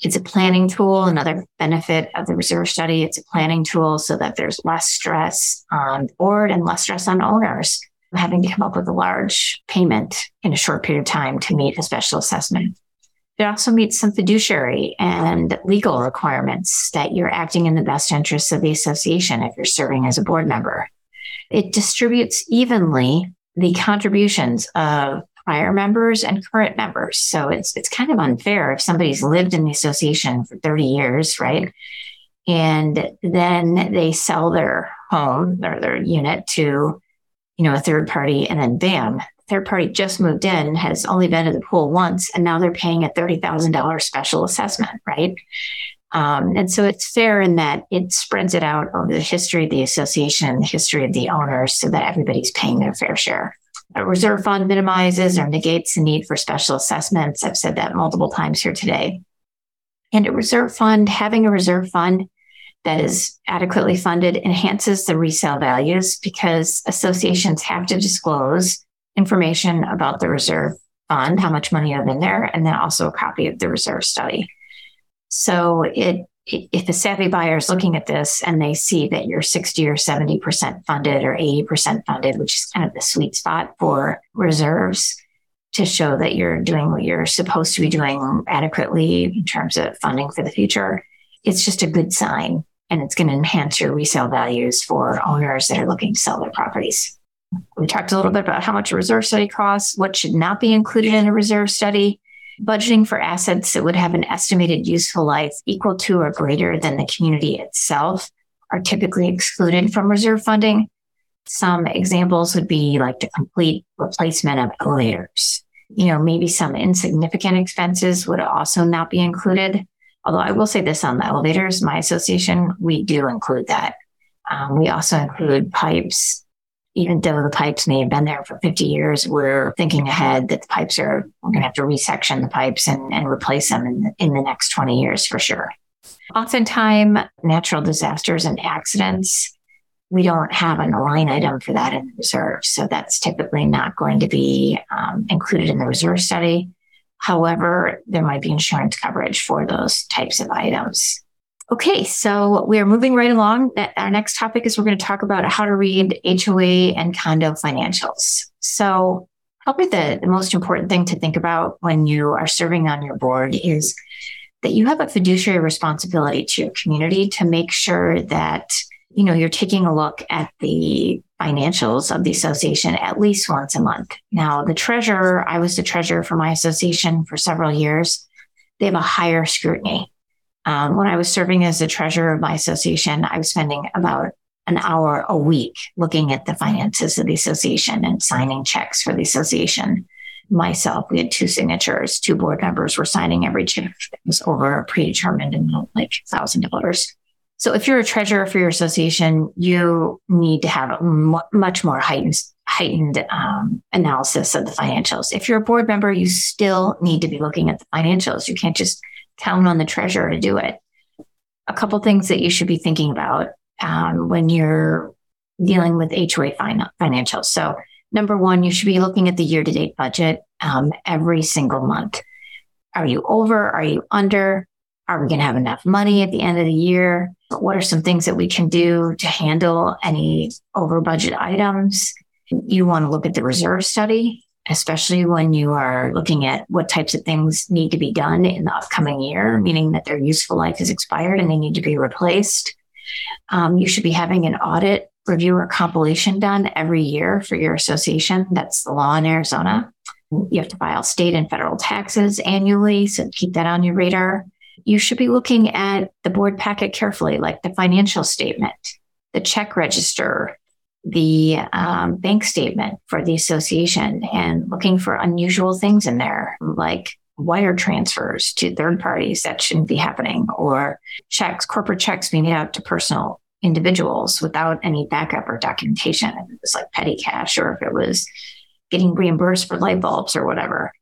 It's a planning tool. Another benefit of the reserve study, it's a planning tool so that there's less stress on the board and less stress on owners having to come up with a large payment in a short period of time to meet a special assessment. It also meets some fiduciary and legal requirements that you're acting in the best interests of the association if you're serving as a board member. It distributes evenly the contributions of prior members and current members. So it's it's kind of unfair if somebody's lived in the association for 30 years, right? And then they sell their home or their unit to you know, a third party, and then bam, third party just moved in, has only been to the pool once, and now they're paying a $30,000 special assessment, right? Um, and so it's fair in that it spreads it out over the history of the association, the history of the owners, so that everybody's paying their fair share. A reserve fund minimizes or negates the need for special assessments. I've said that multiple times here today. And a reserve fund, having a reserve fund that is adequately funded enhances the resale values because associations have to disclose information about the reserve fund, how much money have in there, and then also a copy of the reserve study. So it if a savvy buyer is looking at this and they see that you're 60 or 70% funded or 80% funded, which is kind of the sweet spot for reserves to show that you're doing what you're supposed to be doing adequately in terms of funding for the future, it's just a good sign and it's going to enhance your resale values for owners that are looking to sell their properties. We talked a little bit about how much a reserve study costs, what should not be included in a reserve study, budgeting for assets that would have an estimated useful life equal to or greater than the community itself are typically excluded from reserve funding. Some examples would be like the complete replacement of elevators. You know, maybe some insignificant expenses would also not be included. Although I will say this on the elevators, my association, we do include that. Um, we also include pipes. Even though the pipes may have been there for 50 years, we're thinking ahead that the pipes are, we're going to have to resection the pipes and, and replace them in the, in the next 20 years for sure. Oftentimes, natural disasters and accidents, we don't have a line item for that in the reserve. So that's typically not going to be um, included in the reserve study. However, there might be insurance coverage for those types of items. Okay, so we're moving right along. Our next topic is we're going to talk about how to read HOA and condo financials. So, probably the, the most important thing to think about when you are serving on your board is that you have a fiduciary responsibility to your community to make sure that you know you're taking a look at the financials of the association at least once a month. Now, the treasurer, I was the treasurer for my association for several years. They have a higher scrutiny. Um, when I was serving as the treasurer of my association, I was spending about an hour a week looking at the finances of the association and signing checks for the association. Myself, we had two signatures, two board members were signing every check that was over a predetermined amount, like thousand dollars. So if you're a treasurer for your association, you need to have a m- much more heightened heightened um, analysis of the financials. If you're a board member, you still need to be looking at the financials. You can't just count on the treasurer to do it. A couple things that you should be thinking about um, when you're dealing with HOA fin- financials. So, number one, you should be looking at the year to date budget um, every single month. Are you over? Are you under? Are we going to have enough money at the end of the year? What are some things that we can do to handle any over budget items? You want to look at the reserve study especially when you are looking at what types of things need to be done in the upcoming year, meaning that their useful life has expired and they need to be replaced. Um, you should be having an audit review or compilation done every year for your association. That's the law in Arizona. You have to file state and federal taxes annually, so keep that on your radar. You should be looking at the board packet carefully, like the financial statement, the check register, the um, bank statement for the association and looking for unusual things in there, like wire transfers to third parties that shouldn't be happening, or checks, corporate checks being made out to personal individuals without any backup or documentation. It was like petty cash, or if it was getting reimbursed for light bulbs or whatever.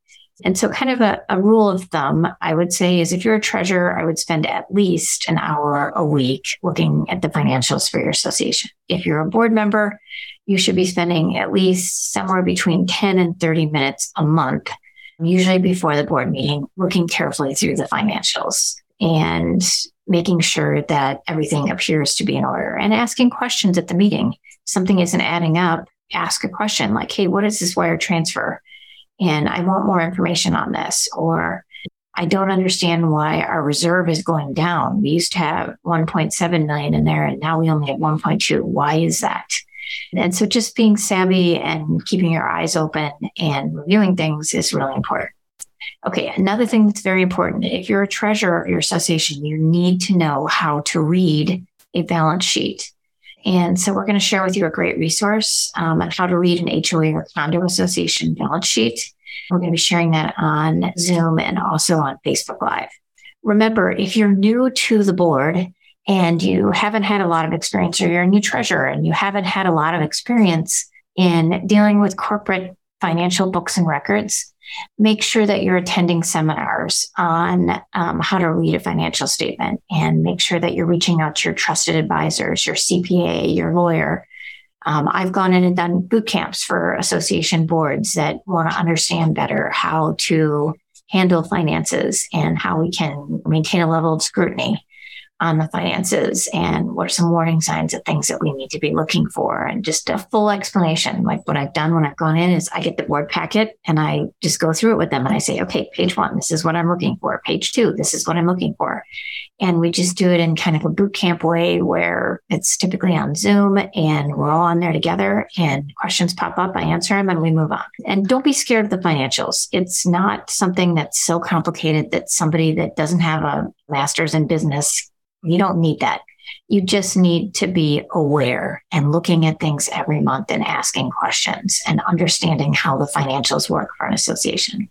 And so, kind of a, a, rule of thumb, I would say, is if you're a treasurer, I would spend at least an hour a week looking at the financials for your association. If you're a board member, you should be spending at least somewhere between 10 and 30 minutes a month, usually before the board meeting, looking carefully through the financials and making sure that everything appears to be in order and asking questions at the meeting. Something isn't adding up, ask a question like, hey, what is this wire transfer? And I want more information on this. Or I don't understand why our reserve is going down. We used to have 1.7 million in there and now we only have 1.2. Why is that? And so just being savvy and keeping your eyes open and reviewing things is really important. Okay, another thing that's very important if you're a treasurer of your association, you need to know how to read a balance sheet. And so we're going to share with you a great resource um, on how to read an HOA or condo association balance sheet. We're going to be sharing that on Zoom and also on Facebook Live. Remember, if you're new to the board and you haven't had a lot of experience or you're a new treasurer and you haven't had a lot of experience in dealing with corporate financial books and records, make sure that you're attending seminars on um, how to read a financial statement and make sure that you're reaching out to your trusted advisors, your CPA, your lawyer. Um, I've gone in and done boot camps for association boards that want to understand better how to handle finances and how we can maintain a level of scrutiny on the finances and what are some warning signs of things that we need to be looking for and just a full explanation. Like what I've done when I've gone in is I get the board packet and I just go through it with them and I say, okay, page one, this is what I'm looking for. Page two, this is what I'm looking for. And we just do it in kind of a boot camp way where it's typically on Zoom and we're all on there together and questions pop up. I answer them and we move on. And don't be scared of the financials. It's not something that's so complicated that somebody that doesn't have a master's in business you don't need that. You just need to be aware and looking at things every month and asking questions and understanding how the financials work for an association.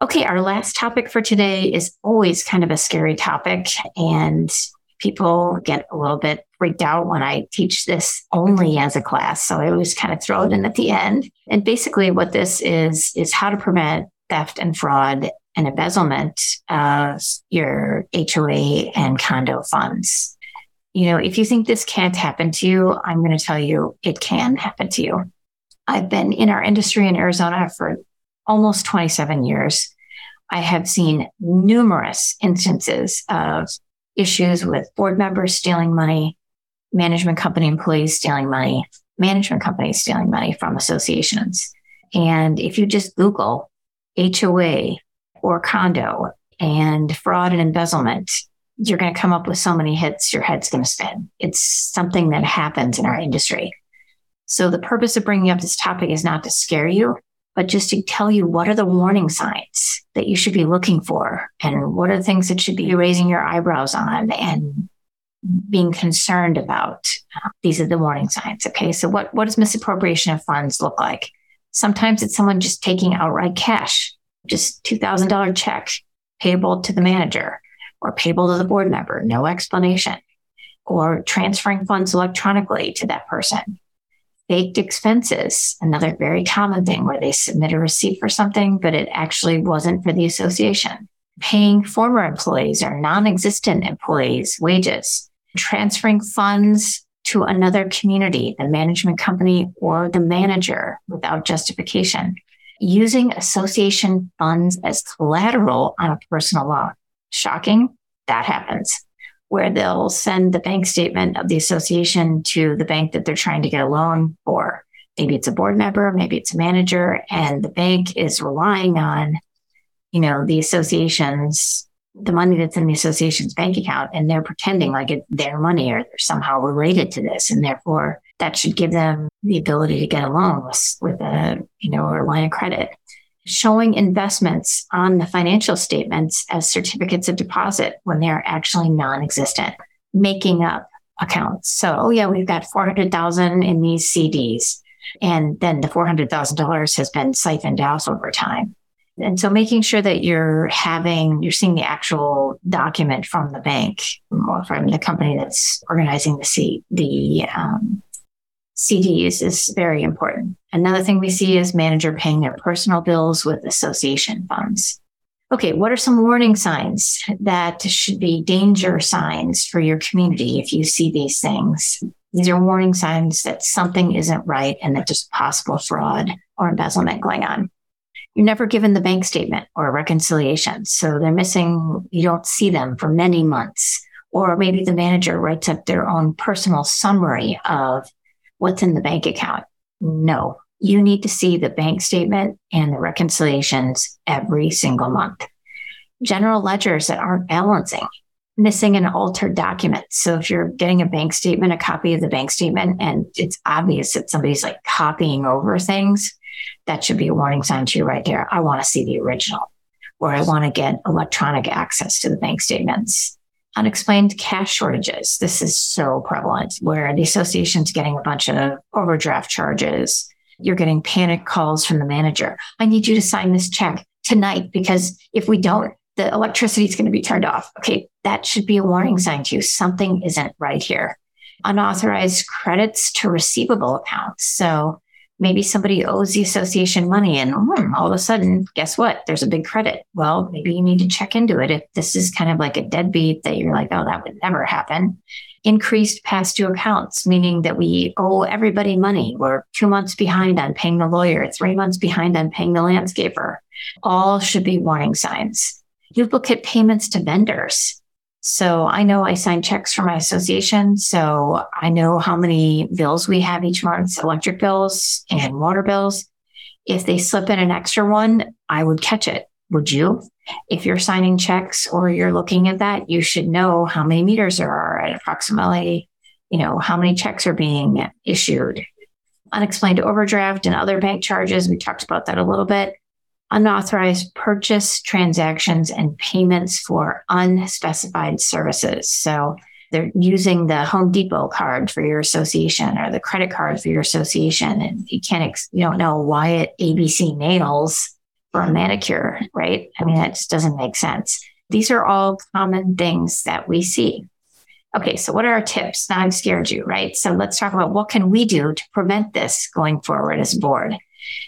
Okay, our last topic for today is always kind of a scary topic, and people get a little bit freaked out when I teach this only as a class. So I always kind of throw it in at the end. And basically, what this is, is how to prevent theft and fraud and embezzlement of your HOA and condo funds. You know, if you think this can't happen to you, I'm going to tell you it can happen to you. I've been in our industry in Arizona for almost 27 years. I have seen numerous instances of issues with board members stealing money, management company employees stealing money, management companies stealing money from associations. And if you just Google HOA or condo and fraud and embezzlement, you're going to come up with so many hits, your head's going to spin. It's something that happens in our industry. So the purpose of bringing up this topic is not to scare you, but just to tell you what are the warning signs that you should be looking for and what are the things that should be raising your eyebrows on and being concerned about. These are the warning signs. Okay. So what, what does misappropriation of funds look like? Sometimes it's someone just taking outright cash, just $2,000 check payable to the manager or payable to the board member, no explanation, or transferring funds electronically to that person. Faked expenses, another very common thing where they submit a receipt for something, but it actually wasn't for the association. Paying former employees or non existent employees wages, transferring funds to another community, the management company or the manager without justification, using association funds as collateral on a personal loan. Shocking? That happens where they'll send the bank statement of the association to the bank that they're trying to get a loan for. Maybe it's a board member, maybe it's a manager, and the bank is relying on, you know, the association's the money that's in the association's bank account, and they're pretending like it's their money or they're somehow related to this, and therefore that should give them the ability to get a loan with, a you know or line of credit showing investments on the financial statements as certificates of deposit when they're actually non-existent, making up accounts. So, oh yeah, we've got 400,000 in these CDs. And then the $400,000 has been siphoned out over time. And so making sure that you're having, you're seeing the actual document from the bank or from the company that's organizing the C, the um, CDs is very important. Another thing we see is manager paying their personal bills with association funds. Okay, what are some warning signs that should be danger signs for your community if you see these things? These are warning signs that something isn't right and that there's possible fraud or embezzlement going on. You're never given the bank statement or reconciliation. So they're missing, you don't see them for many months. Or maybe the manager writes up their own personal summary of what's in the bank account. No, you need to see the bank statement and the reconciliations every single month. General ledgers that aren't balancing, missing an altered document. So if you're getting a bank statement, a copy of the bank statement, and it's obvious that somebody's like copying over things, that should be a warning sign to you right there. I want to see the original, or I want to get electronic access to the bank statements unexplained cash shortages. This is so prevalent where the association's getting a bunch of overdraft charges. You're getting panic calls from the manager. I need you to sign this check tonight because if we don't, the electricity is going to be turned off. Okay, that should be a warning sign to you. Something isn't right here. Unauthorized credits to receivable accounts. So maybe somebody owes the association money and hmm, all of a sudden guess what? There's a big credit. Well maybe you need to check into it. If this is kind of like a deadbeat that you're like oh that would never happen. Increased past due accounts meaning that we owe everybody money. We're two months behind on paying the lawyer three months behind on paying the landscaper. All should be warning signs. Duplicate payments to vendors so I know I sign checks for my association. So I know how many bills we have each month, electric bills and water bills. If they slip in an extra one, I would catch it. Would you? If you're signing checks or you're looking at that, you should know how many meters there are at approximately, you know, how many checks are being issued. Unexplained overdraft and other bank charges. We talked about that a little bit unauthorized purchase transactions and payments for unspecified services. So they're using the Home Depot card for your association or the credit card for your association. And you can't, ex- you don't know why it ABC nails for a manicure, right? I mean, that just doesn't make sense. These are all common things that we see. Okay, so what are our tips? Now I've scared you, right? So let's talk about what can we do to prevent this going forward as board.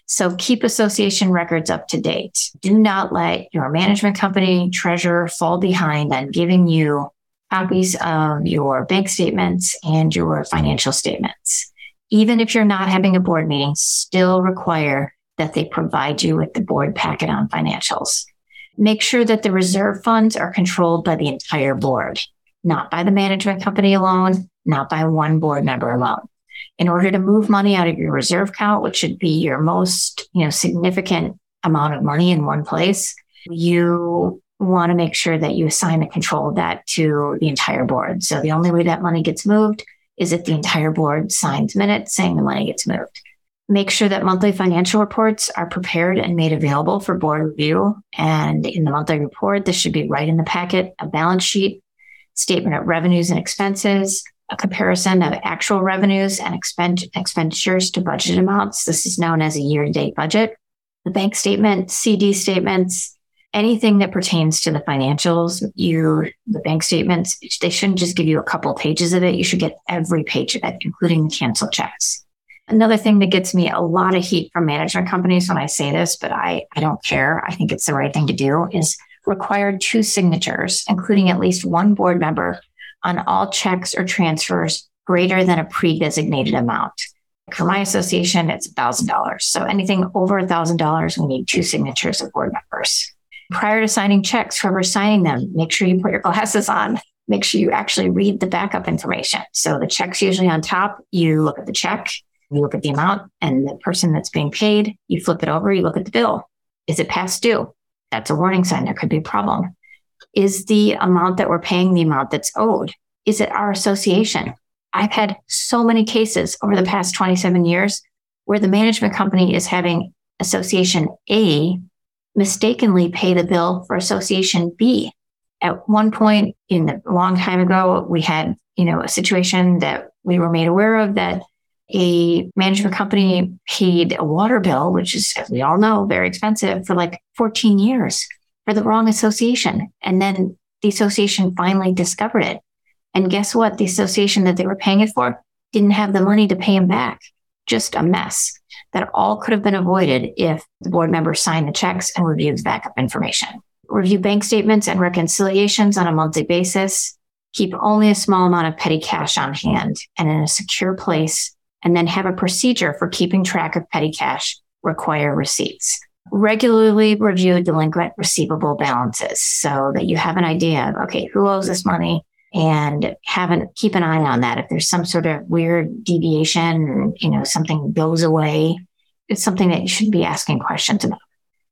So keep association records up to date. Do not let your management company treasurer fall behind on giving you copies of your bank statements and your financial statements. Even if you're not having a board meeting, still require that they provide you with the board packet on financials. Make sure that the reserve funds are controlled by the entire board, not by the management company alone, not by one board member alone in order to move money out of your reserve account, which should be your most, you know, significant amount of money in one place, you want to make sure that you assign the control of that to the entire board. So the only way that money gets moved Is if the entire board signs minutes saying the money gets moved? Make sure that monthly financial reports are prepared and made available for board review. And in the monthly report, this should be right in the packet a balance sheet, statement of revenues and expenses, a comparison of actual revenues and expend- expenditures to budget amounts. This is known as a year to date budget. The bank statement, CD statements, anything that pertains to the financials, you, the bank statements, they shouldn't just give you a couple pages of it. You should get every page of it, including the canceled checks. Another thing that gets me a lot of heat from management companies when I say this, but I, I don't care. I think it's the right thing to do is required two signatures, including at least one board member on all checks or transfers greater than a pre-designated amount. For my association, it's $1,000. So anything over $1,000, we need two signatures of board members prior to signing checks, whoever's signing them, make sure you put your glasses on. Make sure you actually read the backup information. So the check's usually on top. You look at the check, you look at the amount, and the person that's being paid, you flip it over, you look at the bill. Is it past due? That's a warning sign. There could be a problem. Is the amount that we're paying the amount that's owed? Is it our association? I've had so many cases over the past 27 years where the management company is having association A mistakenly pay the bill for Association B. At one point in a long time ago, we had, you know, a situation that we were made aware of that a management company paid a water bill, which is, as we all know, very expensive for like 14 years the wrong association. And then the association finally discovered it. And guess what? The association that they were paying it for didn't have the money to pay him back. Just a mess that all could have been avoided if the board members signed the checks and reviewed backup information. Review bank statements and reconciliations on a monthly basis. Keep only a small amount of petty cash on hand and in a secure place, and then have a procedure for keeping track of petty cash. Require receipts. Regularly review delinquent receivable balances so that you have an idea of, okay, who owes this money? and have an keep an eye on that. If there's some sort of weird deviation, you know, something goes away, it's something that you should be asking questions about.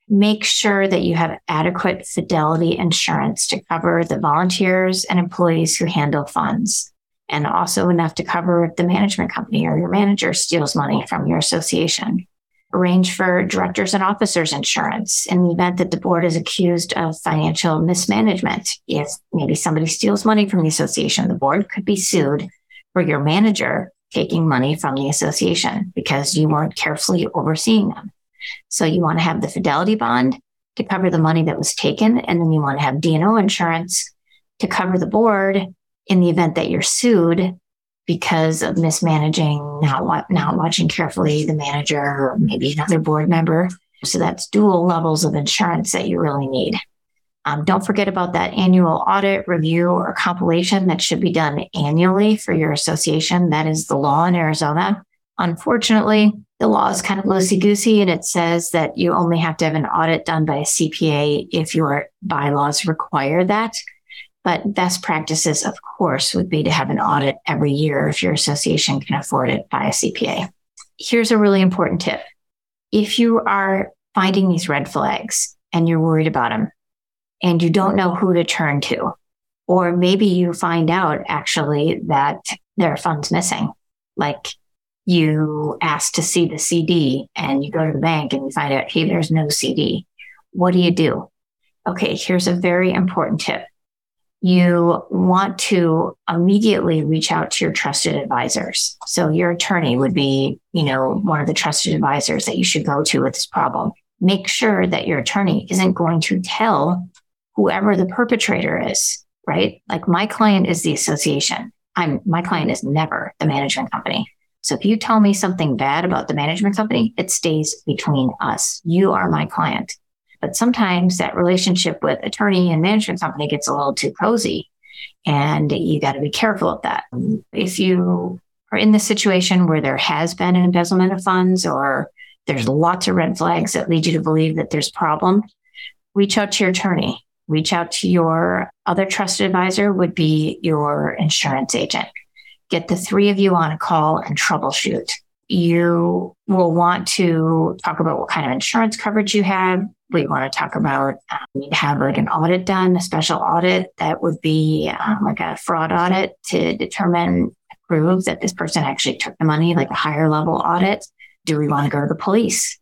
Make sure that you have adequate fidelity insurance to cover the volunteers and employees who handle funds, and also enough to cover if the management company or your manager steals money from your association arrange for directors and officers insurance in the event that the board is accused of financial mismanagement. If maybe somebody steals money from the association, the board could be sued for your manager taking money from the association because you weren't carefully overseeing them. So you want to have the fidelity bond to cover the money that was taken. And then you want to have D&O insurance to cover the board in the event that you're sued because of mismanaging, not, not watching carefully the manager or maybe another board member. So that's dual levels of insurance that you really need. Um, don't forget about that annual audit, review, or compilation that should be done annually for your association. That is the law in Arizona. Unfortunately, the law is kind of loosey goosey and it says that you only have to have an audit done by a CPA if your bylaws require that. But best practices, of course, would be to have an audit every year if your association can afford it by a CPA. Here's a really important tip. If you are finding these red flags and you're worried about them and you don't know who to turn to, or maybe you find out actually that there are funds missing, like you ask to see the CD and you go to the bank and you find out, hey, there's no CD. What do you do? Okay, here's a very important tip you want to immediately reach out to your trusted advisors. So your attorney would be, you know, one of the trusted advisors that you should go to with this problem. Make sure that your attorney isn't going to tell whoever the perpetrator is, right? Like my client is the association. I'm my client is never the management company. So if you tell me something bad about the management company, it stays between us. You are my client. But sometimes that relationship with attorney and management company gets a little too cozy. And you got to be careful of that. If you are in the situation where there has been an embezzlement of funds or there's lots of red flags that lead you to believe that there's problem, reach out to your attorney. Reach out to your other trusted advisor would be your insurance agent. Get the three of you on a call and troubleshoot. You will want to talk about what kind of insurance coverage you have, we want to talk about um, have like an audit done, a special audit that would be um, like a fraud audit to determine prove that this person actually took the money, like a higher level audit? Do we want to go to the police?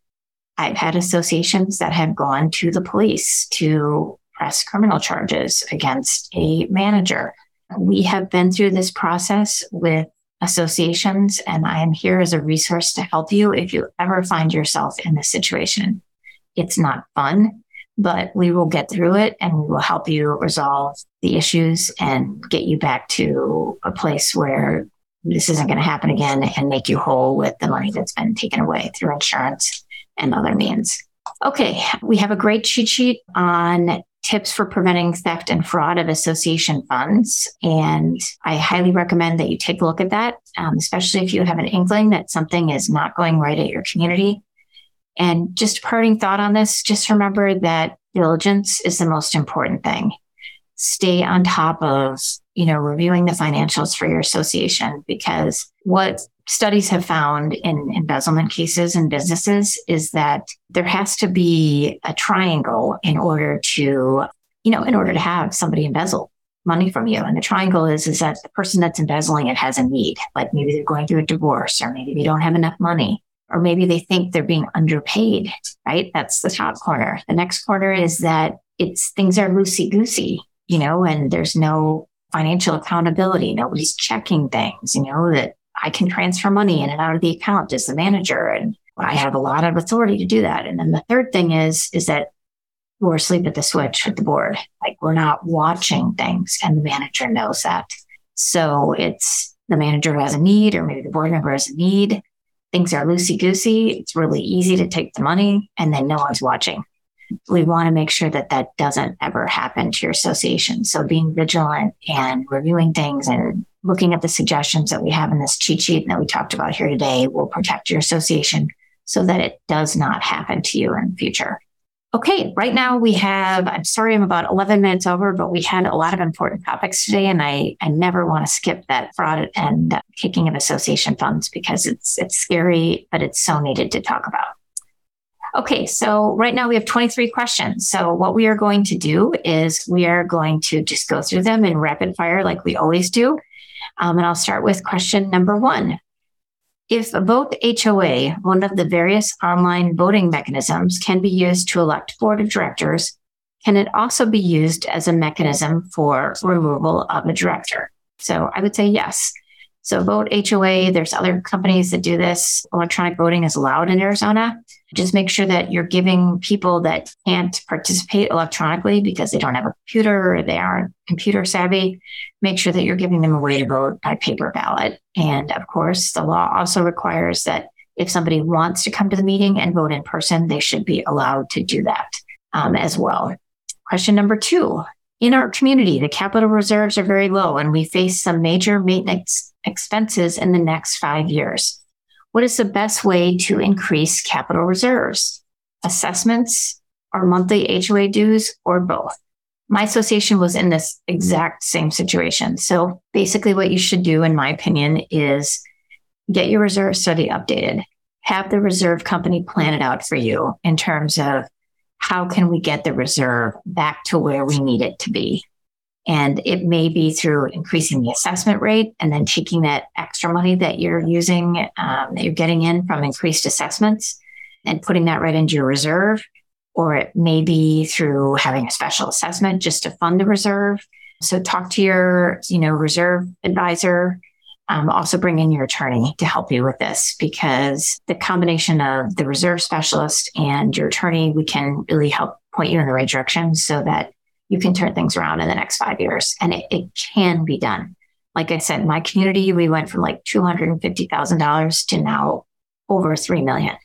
I've had associations that have gone to the police to press criminal charges against a manager. We have been through this process with associations, and I am here as a resource to help you if you ever find yourself in this situation. It's not fun, but we will get through it and we will help you resolve the issues and get you back to a place where this isn't going to happen again and make you whole with the money that's been taken away through insurance and other means. Okay, we have a great cheat sheet on tips for preventing theft and fraud of association funds. And I highly recommend that you take a look at that, um, especially if you have an inkling that something is not going right at your community. And just a parting thought on this, just remember that diligence is the most important thing. Stay on top of, you know, reviewing the financials for your association because what studies have found in embezzlement cases in businesses is that there has to be a triangle in order to, you know, in order to have somebody embezzle money from you. And the triangle is, is that the person that's embezzling it has a need, like maybe they're going through a divorce or maybe they don't have enough money or maybe they think they're being underpaid, right? That's the top corner. The next corner is that it's things are loosey goosey, you know, and there's no financial accountability. Nobody's checking things, you know, that I can transfer money in and out of the account as the manager. And I have a lot of authority to do that. And then the third thing is, is that we're asleep at the switch with the board. Like we're not watching things and the manager knows that. So it's the manager has a need or maybe the board member has a need. Things are loosey goosey. It's really easy to take the money and then no one's watching. We want to make sure that that doesn't ever happen to your association. So being vigilant and reviewing things and looking at the suggestions that we have in this cheat sheet that we talked about here today will protect your association so that it does not happen to you in the future. Okay, right now we have, I'm sorry I'm about 11 minutes over, but we had a lot of important topics today and I, I never want to skip that fraud and kicking of association funds because it's, it's scary, but it's so needed to talk about. Okay, so right now we have 23 questions. So what we are going to do is we are going to just go through them in rapid fire like we always do. Um, and I'll start with question number one. If a vote HOA, one of the various online voting mechanisms, can be used to elect board of directors, can it also be used as a mechanism for removal of a director? So I would say yes. So vote HOA, there's other companies that do this. Electronic voting is allowed in Arizona. Just make sure that you're giving people that can't participate electronically because they don't have a computer or they aren't computer savvy, make sure that you're giving them a way to vote by paper ballot. And of course, the law also requires that if somebody wants to come to the meeting and vote in person, they should be allowed to do that um, as well. Question number two. In our community, the capital reserves are very low and we face some major maintenance expenses in the next five years. What is the best way to increase capital reserves? Assessments or monthly HOA dues or both? My association was in this exact same situation. So basically, what you should do, in my opinion, is get your reserve study updated. Have the reserve company plan it out for you in terms of how can we get the reserve back to where we need it to be. And it may be through increasing the assessment rate and then taking that extra money that you're using, um, that you're getting in from increased assessments and putting that right into your reserve. Or it may be through having a special assessment just to fund the reserve. So talk to your, you know, reserve advisor. Um, also bring in your attorney to help you with this because the combination of the reserve specialist and your attorney, we can really help point you in the right direction so that you can turn things around in the next five years. And it, it can be done. Like I said, my community, we went from like $250,000 to now over 3 million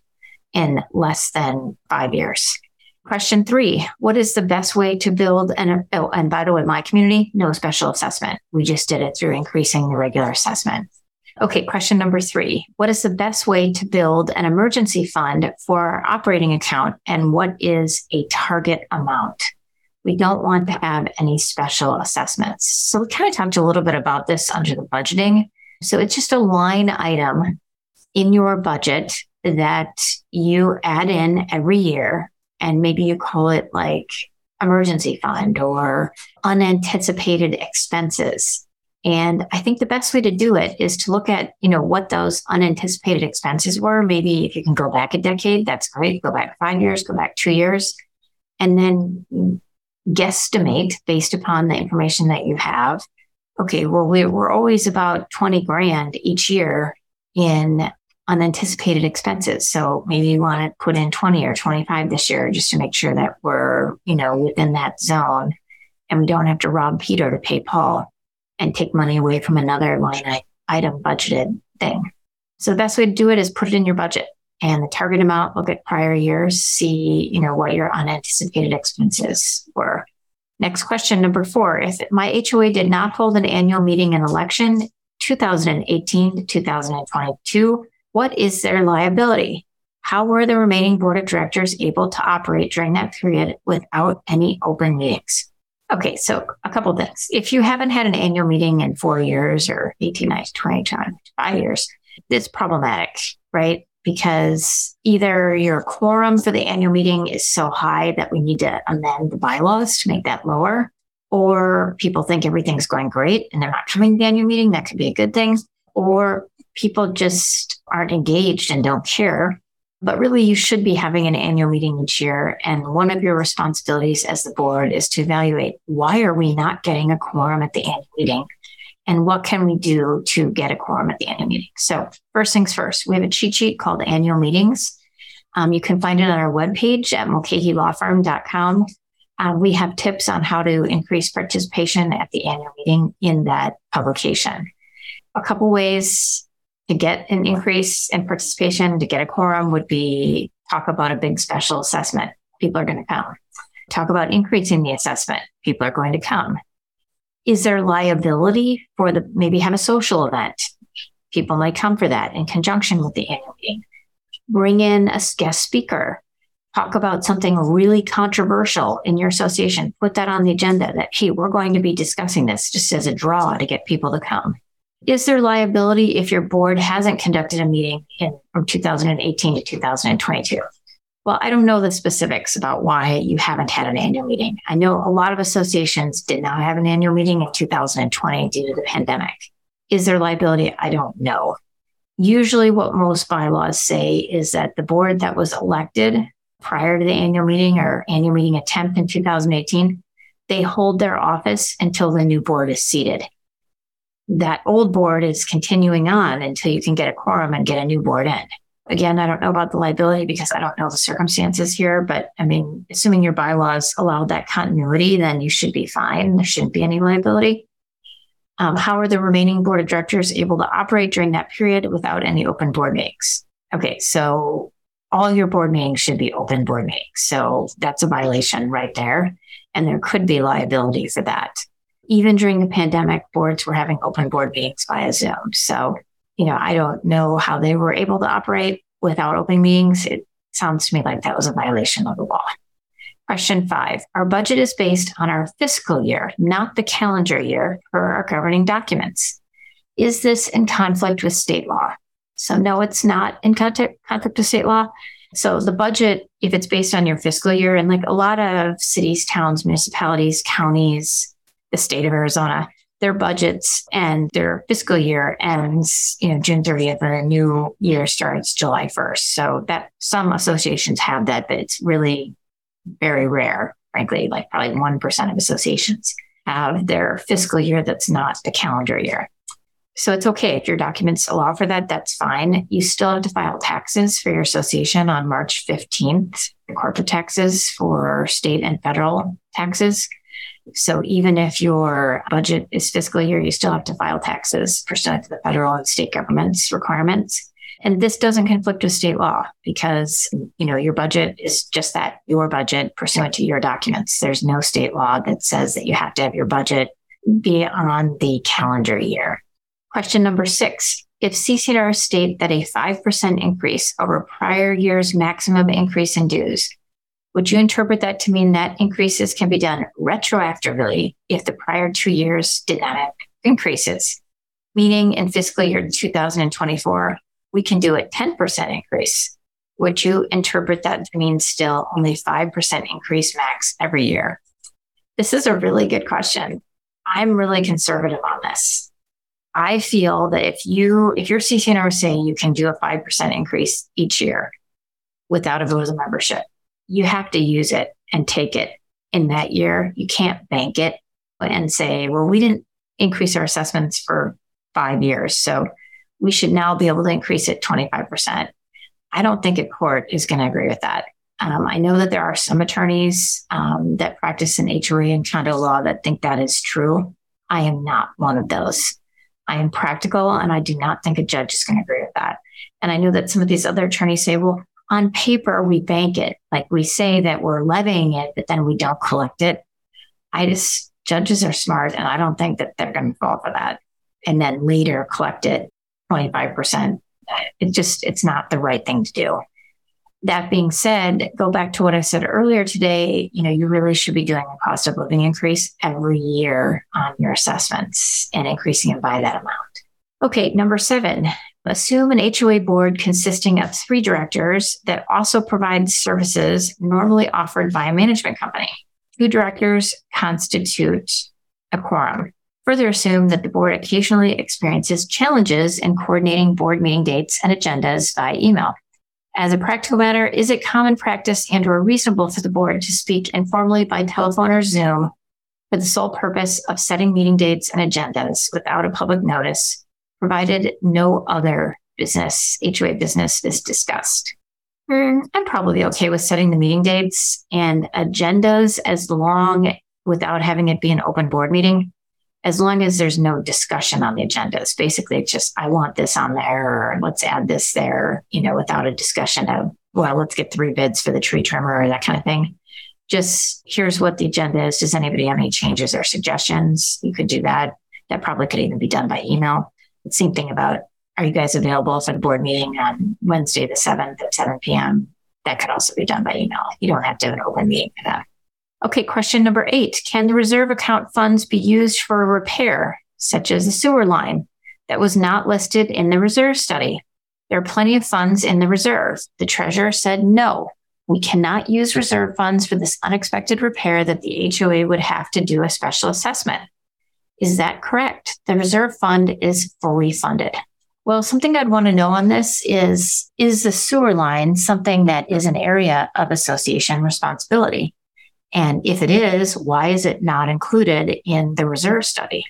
in less than five years. Question three, what is the best way to build an, oh, and by the way, my community, no special assessment. We just did it through increasing the regular assessment. Okay, question number three. What is the best way to build an emergency fund for our operating account and what is a target amount? We don't want to have any special assessments. So we kind of talked a little bit about this under the budgeting. So it's just a line item in your budget that you add in every year. And maybe you call it like emergency fund or unanticipated expenses. And I think the best way to do it is to look at, you know, what those unanticipated expenses were. Maybe if you can go back a decade, that's great. Go back five years, go back two years, and then guesstimate based upon the information that you have. Okay, well, we're, we're always about 20 grand each year in unanticipated expenses. So maybe you want to put in 20 or 25 this year just to make sure that we're, you know, within that zone and we don't have to rob Peter to pay Paul and take money away from another line item budgeted thing. So the best way to do it is put it in your budget and the target amount, look at prior years, see, you know, what your unanticipated expenses were. Next question, number four. If my HOA did not hold an annual meeting and election 2018 to 2022, what is their liability? How were the remaining board of directors able to operate during that period without any open meetings? Okay, so a couple things. If you haven't had an annual meeting in four years or 18, 19, 20, 25 years, it's problematic, right? Because either your quorum for the annual meeting is so high that we need to amend the bylaws to make that lower, or people think everything's going great and they're not coming to the annual meeting. That could be a good thing. Or people just aren't engaged and don't care. But really, you should be having an annual meeting each year. And one of your responsibilities as the board is to evaluate why are we not getting a quorum at the annual meeting? And what can we do to get a quorum at the annual meeting? So, first things first, we have a cheat sheet called Annual Meetings. Um, you can find it on our webpage at mulcahylawfirm.com. Uh, we have tips on how to increase participation at the annual meeting in that publication. A couple ways to get an increase in participation, to get a quorum would be talk about a big special assessment. People are going to come. Talk about increasing the assessment. People are going to come. Is there liability for the maybe have a social event? People might come for that in conjunction with the annual meeting. Bring in a guest speaker. Talk about something really controversial in your association. Put that on the agenda that, hey, we're going to be discussing this just as a draw to get people to come. Is there liability if your board hasn't conducted a meeting in from 2018 to 2022? Well, I don't know the specifics about why you haven't had an annual meeting. I know a lot of associations did not have an annual meeting in 2020 due to the pandemic. Is there liability? I don't know. Usually, what most bylaws say is that the board that was elected prior to the annual meeting or annual meeting attempt in 2018, they hold their office until the new board is seated that old board is continuing on until you can get a quorum and get a new board in. Again, I don't know about the liability because I don't know the circumstances here, but I mean, assuming your bylaws allow that continuity, then you should be fine. There shouldn't be any liability. Um, how are the remaining board of directors able to operate during that period without any open board meetings? Okay, so all your board meetings should be open board meetings. So that's a violation right there. And there could be liability for that even during the pandemic, boards were having open board meetings via Zoom. So, you know, I don't know how they were able to operate without open meetings. It sounds to me like that was a violation of the law. Question five Our budget is based on our fiscal year, not the calendar year, per our governing documents. Is this in conflict with state law? So, no, it's not in conflict with state law. So, the budget, if it's based on your fiscal year, and like a lot of cities, towns, municipalities, counties, the state of Arizona, their budgets and their fiscal year ends, you know, June 30th and a new year starts July 1st. So that some associations have that, but it's really very rare, frankly, like probably 1% of associations have their fiscal year that's not the calendar year. So it's okay if your documents allow for that, that's fine. You still have to file taxes for your association on March 15th, the corporate taxes for state and federal taxes. So even if your budget is fiscal year, you still have to file taxes pursuant to the federal and state government's requirements. And this doesn't conflict with state law because, you know, your budget is just that, your budget pursuant to your documents. There's no state law that says that you have to have your budget be on the calendar year. Question number six. If CC&R state that a 5% increase over prior year's maximum increase in dues would you interpret that to mean that increases can be done retroactively if the prior two years did not have increases? Meaning in fiscal year 2024, we can do a 10% increase. Would you interpret that to mean still only 5% increase max every year? This is a really good question. I'm really conservative on this. I feel that if you, if your CC&R is saying you can do a 5% increase each year without a of membership, you have to use it and take it in that year. You can't bank it and say, well, we didn't increase our assessments for five years. So we should now be able to increase it 25%. I don't think a court is going to agree with that. Um, I know that there are some attorneys um, that practice in HOA and condo law that think that is true. I am not one of those. I am practical and I do not think a judge is going to agree with that. And I know that some of these other attorneys say, well, on paper, we bank it. Like we say that we're levying it, but then we don't collect it. I just, judges are smart and I don't think that they're going to fall for that. And then later collect it 25%. It just, it's not the right thing to do. That being said, go back to what I said earlier today. You know, you really should be doing a cost of living increase every year on your assessments and increasing it by that amount. Okay, number seven, assume an HOA board consisting of three directors that also provides services normally offered by a management company. Two directors constitute a quorum. Further assume that the board occasionally experiences challenges in coordinating board meeting dates and agendas by email. As a practical matter, is it common practice and or reasonable for the board to speak informally by telephone or Zoom for the sole purpose of setting meeting dates and agendas without a public notice, provided no other business, HOA business is discussed? Mm, I'm probably okay with setting the meeting dates and agendas as long without having it be an open board meeting as long as there's no discussion on the agendas. Basically, it's just, I want this on there, or let's add this there, you know, without a discussion of, well, let's get three bids for the tree trimmer or that kind of thing. Just here's what the agenda is. Does anybody have any changes or suggestions? You could do that. That probably could even be done by email. Same thing about, are you guys available for the board meeting on Wednesday, the 7th at 7 p.m.? That could also be done by email. You don't have to have an open meeting for that. Okay, question number eight Can the reserve account funds be used for a repair, such as a sewer line, that was not listed in the reserve study? There are plenty of funds in the reserve. The treasurer said no. We cannot use reserve funds for this unexpected repair that the HOA would have to do a special assessment. Is that correct? The reserve fund is fully funded. Well, something I'd want to know on this is Is the sewer line something that is an area of association responsibility? And if it is, why is it not included in the reserve study?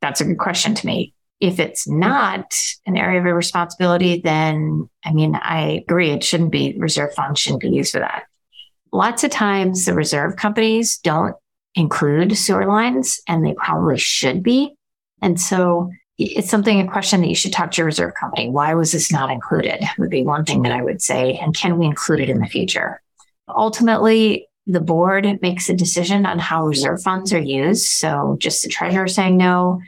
That's a good question to me. If it's not an area of responsibility, then I mean, I agree it shouldn't be reserve funds shouldn't be used for that. Lots of times the reserve companies don't include sewer lines and they probably should be. And so it's something, a question that you should talk to your reserve company. Why was this not included? Would be one thing that I would say. And can we include it in the future? Ultimately, the board makes a decision on how reserve funds are used. So just the treasurer saying no,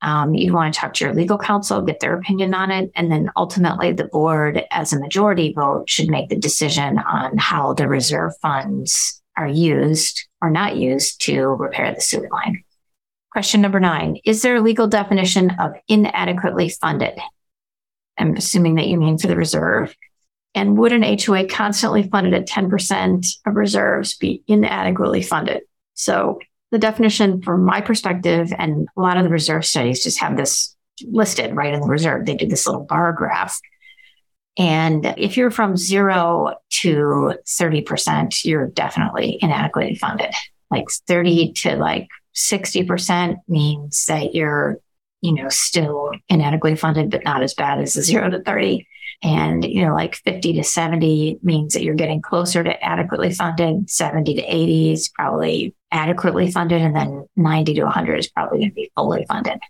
um, you want to talk to your legal counsel, get their opinion on it. And then ultimately the board as a majority vote should make the decision on how the reserve funds are used or not used to repair the sewer line. Question number nine, is there a legal definition of inadequately funded? I'm assuming that you mean for the reserve. And would an HOA constantly funded at 10% of reserves be inadequately funded? So the definition from my perspective, and a lot of the reserve studies just have this listed right in the reserve. They do this little bar graph. And if you're from zero to 30%, you're definitely inadequately funded. Like 30 to like 60% means that you're, you know, still inadequately funded, but not as bad as the zero to 30. And, you know, like 50 to 70 means that you're getting closer to adequately funded. 70 to 80 is probably adequately funded. And then 90 to 100 is probably going to be fully funded.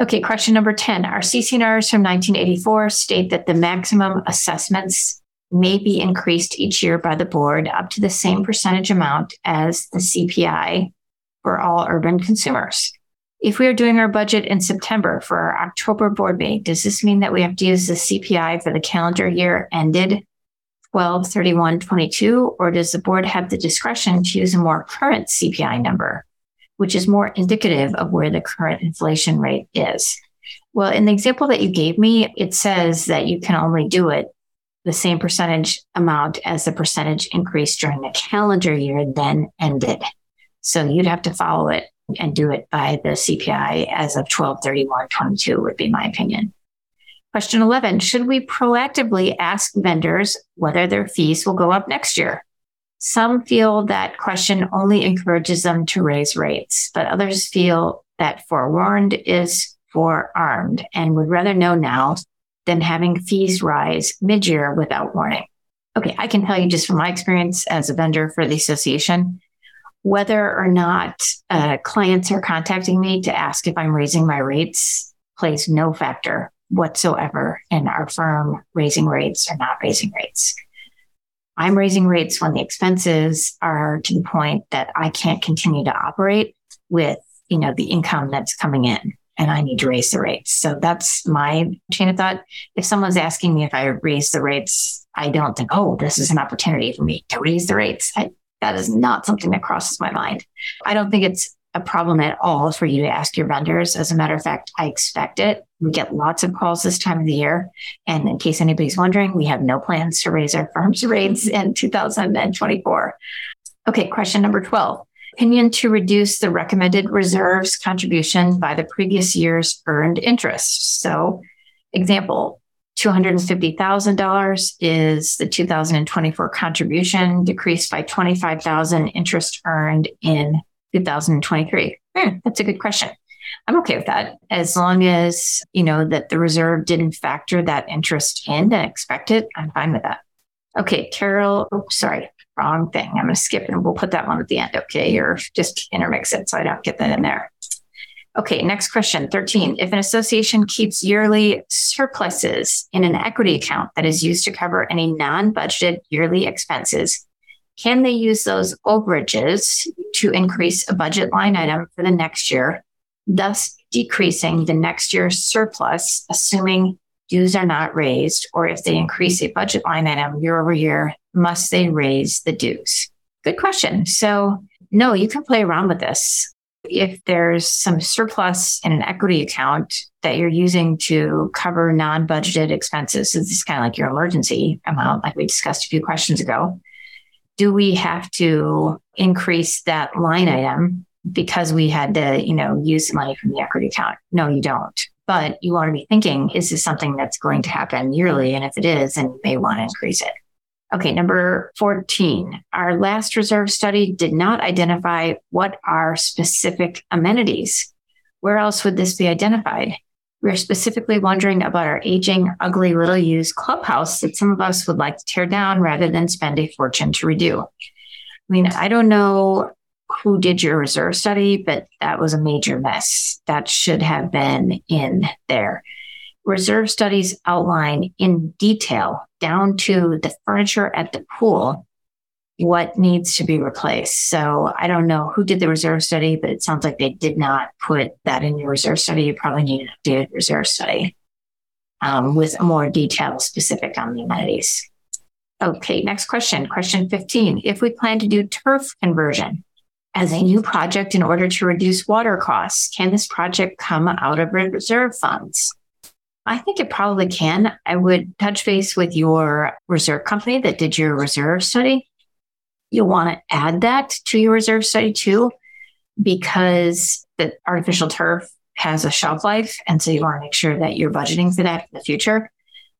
Okay, question number 10. Our CC&Rs from 1984 state that the maximum assessments may be increased each year by the board up to the same percentage amount as the CPI for all urban consumers. If we are doing our budget in September for our October board meeting, does this mean that we have to use the CPI for the calendar year ended 12 31 22, or does the board have the discretion to use a more current CPI number, which is more indicative of where the current inflation rate is? Well, in the example that you gave me, it says that you can only do it the same percentage amount as the percentage increase during the calendar year then ended. So you'd have to follow it and do it by the CPI as of 123122 would be my opinion. Question 11 Should we proactively ask vendors whether their fees will go up next year? Some feel that question only encourages them to raise rates, but others feel that forewarned is forearmed and would rather know now than having fees rise mid year without warning. Okay, I can tell you just from my experience as a vendor for the association, whether or not uh, clients are contacting me to ask if I'm raising my rates plays no factor whatsoever in our firm raising rates or not raising rates. I'm raising rates when the expenses are to the point that I can't continue to operate with, you know, the income that's coming in and I need to raise the rates. So that's my chain of thought. If someone's asking me if I raise the rates, I don't think, oh, this is an opportunity for me to raise the rates. I, that is not something that crosses my mind. I don't think it's a problem at all for you to ask your vendors. As a matter of fact, I expect it. We get lots of calls this time of the year. And in case anybody's wondering, we have no plans to raise our firm's rates in 2024. Okay, question number 12 opinion to reduce the recommended reserves contribution by the previous year's earned interest. So, example, $250,000 is the 2024 contribution decreased by 25,000 interest earned in 2023. Hmm, that's a good question. I'm okay with that as long as, you know, that the reserve didn't factor that interest in and expect it. I'm fine with that. Okay, Carol, oops, sorry, wrong thing. I'm going to skip and we'll put that one at the end. Okay, or just intermix it so I don't get that in there. Okay, next question 13. If an association keeps yearly surpluses in an equity account that is used to cover any non budgeted yearly expenses, can they use those overages to increase a budget line item for the next year, thus decreasing the next year's surplus, assuming dues are not raised, or if they increase a budget line item year over year, must they raise the dues? Good question. So, no, you can play around with this if there's some surplus in an equity account that you're using to cover non budgeted expenses, so this is kind of like your emergency amount, like we discussed a few questions ago. Do we have to increase that line item because we had to, you know, use money from the equity account? No, you don't. But you want to be thinking, is this something that's going to happen yearly? And if it is, then you may want to increase it. Okay, number 14. Our last reserve study did not identify what are specific amenities. Where else would this be identified? We're specifically wondering about our aging, ugly, little used clubhouse that some of us would like to tear down rather than spend a fortune to redo. I mean, I don't know who did your reserve study, but that was a major mess. That should have been in there reserve studies outline in detail down to the furniture at the pool what needs to be replaced. So I don't know who did the reserve study, but it sounds like they did not put that in your reserve study. You probably need an updated reserve study um, with more detail specific on the amenities. Okay, next question. Question 15. If we plan to do turf conversion as a new project in order to reduce water costs, can this project come out of reserve funds? I think it probably can. I would touch base with your reserve company that did your reserve study. You'll want to add that to your reserve study too, because the artificial turf has a shelf life. And so you want to make sure that you're budgeting for that in the future.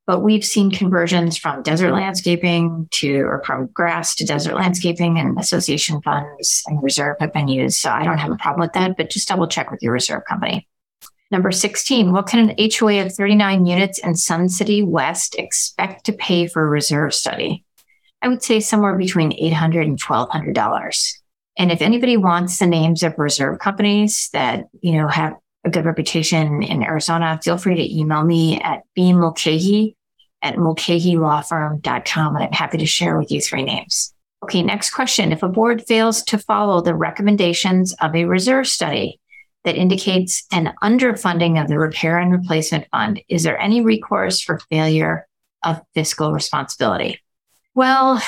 But we've seen conversions from desert landscaping to, or from grass to desert landscaping, and association funds and reserve have been used. So I don't have a problem with that, but just double check with your reserve company. Number 16, what can an HOA of 39 units in Sun City West expect to pay for a reserve study? I would say somewhere between $800 and $1,200. And if anybody wants the names of reserve companies that, you know, have a good reputation in Arizona, feel free to email me at bmulcahy at mulcahylawfirm.com and I'm happy to share with you three names. Okay, next question. If a board fails to follow the recommendations of a reserve study, that indicates an underfunding of the repair and replacement fund. Is there any recourse for failure of fiscal responsibility? Well,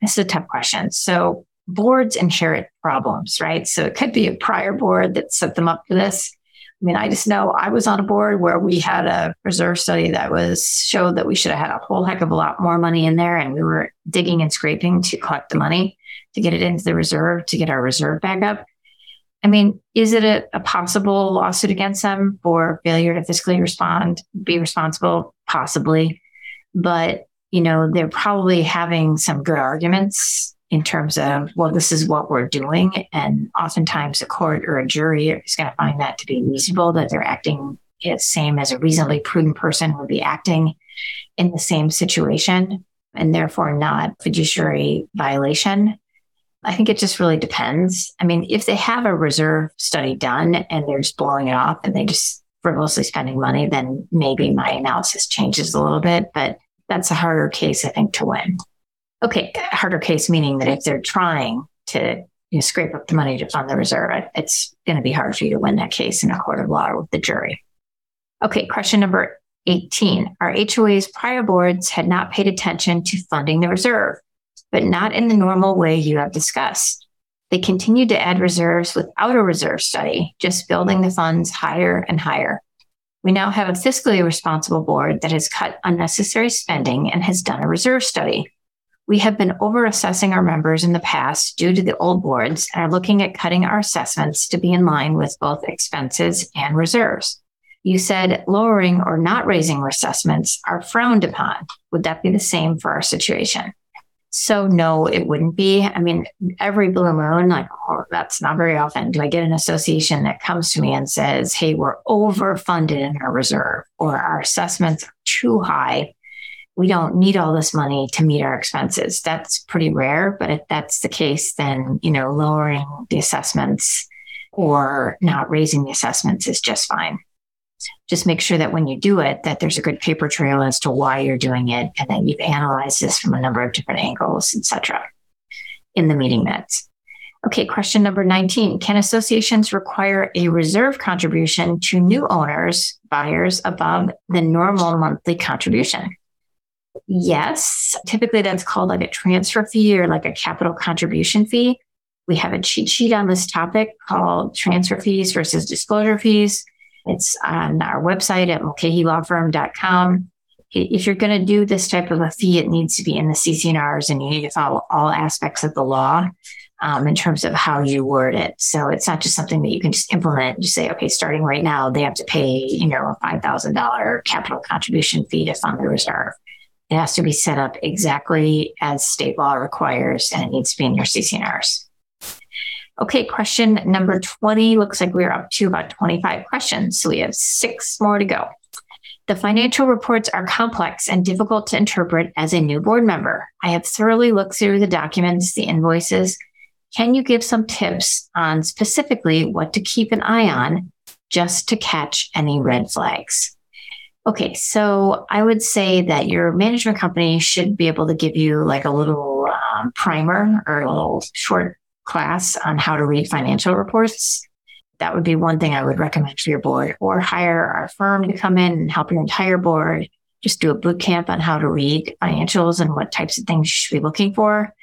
this is a tough question. So boards inherit problems, right? So it could be a prior board that set them up for this. I mean, I just know I was on a board where we had a reserve study that was showed that we should have had a whole heck of a lot more money in there, and we were digging and scraping to collect the money to get it into the reserve to get our reserve back up. I mean, is it a, a, possible lawsuit against them for failure to fiscally respond, be responsible? Possibly. But, you know, they're probably having some good arguments in terms of, well, this is what we're doing. And oftentimes a court or a jury is going to find that to be reasonable, that they're acting the same as a reasonably prudent person would be acting in the same situation and therefore not fiduciary violation. I think it just really depends. I mean, if they have a reserve study done and they're just blowing it off and they just frivolously spending money, then maybe my analysis changes a little bit. But that's a harder case, I think, to win. Okay, harder case meaning that if they're trying to you know, scrape up the money to fund the reserve, it's going to be hard for you to win that case in a court of law with the jury. Okay, question number 18. Our HOA's prior boards had not paid attention to funding the reserve but not in the normal way you have discussed. They continued to add reserves without a reserve study, just building the funds higher and higher. We now have a fiscally responsible board that has cut unnecessary spending and has done a reserve study. We have been over assessing our members in the past due to the old boards and are looking at cutting our assessments to be in line with both expenses and reserves. You said lowering or not raising assessments are frowned upon. Would that be the same for our situation? So no, it wouldn't be. I mean, every blue moon, like oh, that's not very often. Do I get an association that comes to me and says, "Hey, we're overfunded in our reserve, or our assessments are too high. We don't need all this money to meet our expenses." That's pretty rare. But if that's the case, then you know, lowering the assessments or not raising the assessments is just fine just make sure that when you do it that there's a good paper trail as to why you're doing it and that you've analyzed this from a number of different angles etc in the meeting minutes. Okay question number 19 can associations require a reserve contribution to new owners buyers above the normal monthly contribution? Yes. Typically that's called like a transfer fee or like a capital contribution fee. We have a cheat sheet on this topic called transfer fees versus disclosure fees it's on our website at mulcahylawfirm.com. If you're going to do this type of a fee, it needs to be in the CC&Rs you need to follow all aspects of the law um, in terms of how you word it. So it's not just something that you can just implement. and Just say, okay, starting right now, they have to pay, you know, a $5,000 capital contribution fee to fund the reserve. It has to be set up exactly as state law requires and it needs to be in your CC&Rs. Okay, question number 20 looks like we're up to about 25 questions. So we have six more to go. The financial reports are complex and difficult to interpret as a new board member. I have thoroughly looked through the documents, the invoices. Can you give some tips on specifically what to keep an eye on just to catch any red flags? Okay, so I would say that your management company should be able to give you like a little um, primer or a little short class on how to read financial reports. That would be one thing I would recommend for your board, or hire our firm to come in and help your entire board. Just do a boot camp on how to read financials and what types of things you should be looking for.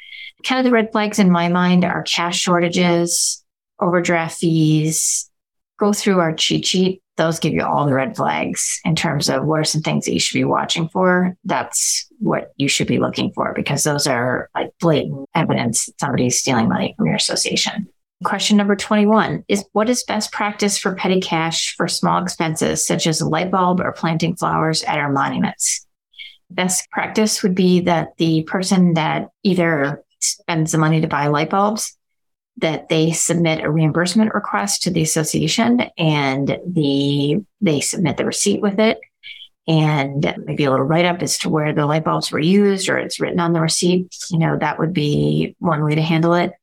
Kind of the red flags in my mind are cash shortages, overdraft fees. Go through our cheat sheet those give you all the red flags in terms of what are some things that you should be watching for. That's what you should be looking for because those are like blatant evidence that somebody's stealing money from your association. Question number 21 is what is best practice for petty cash for small expenses such as a light bulb or planting flowers at our monuments? Best practice would be that the person that either spends the money to buy light bulbs that they submit a reimbursement request to the association and the they submit the receipt with it. And maybe a little write up as to where the light bulbs were used or it's written on the receipt you know that would be one way to handle it.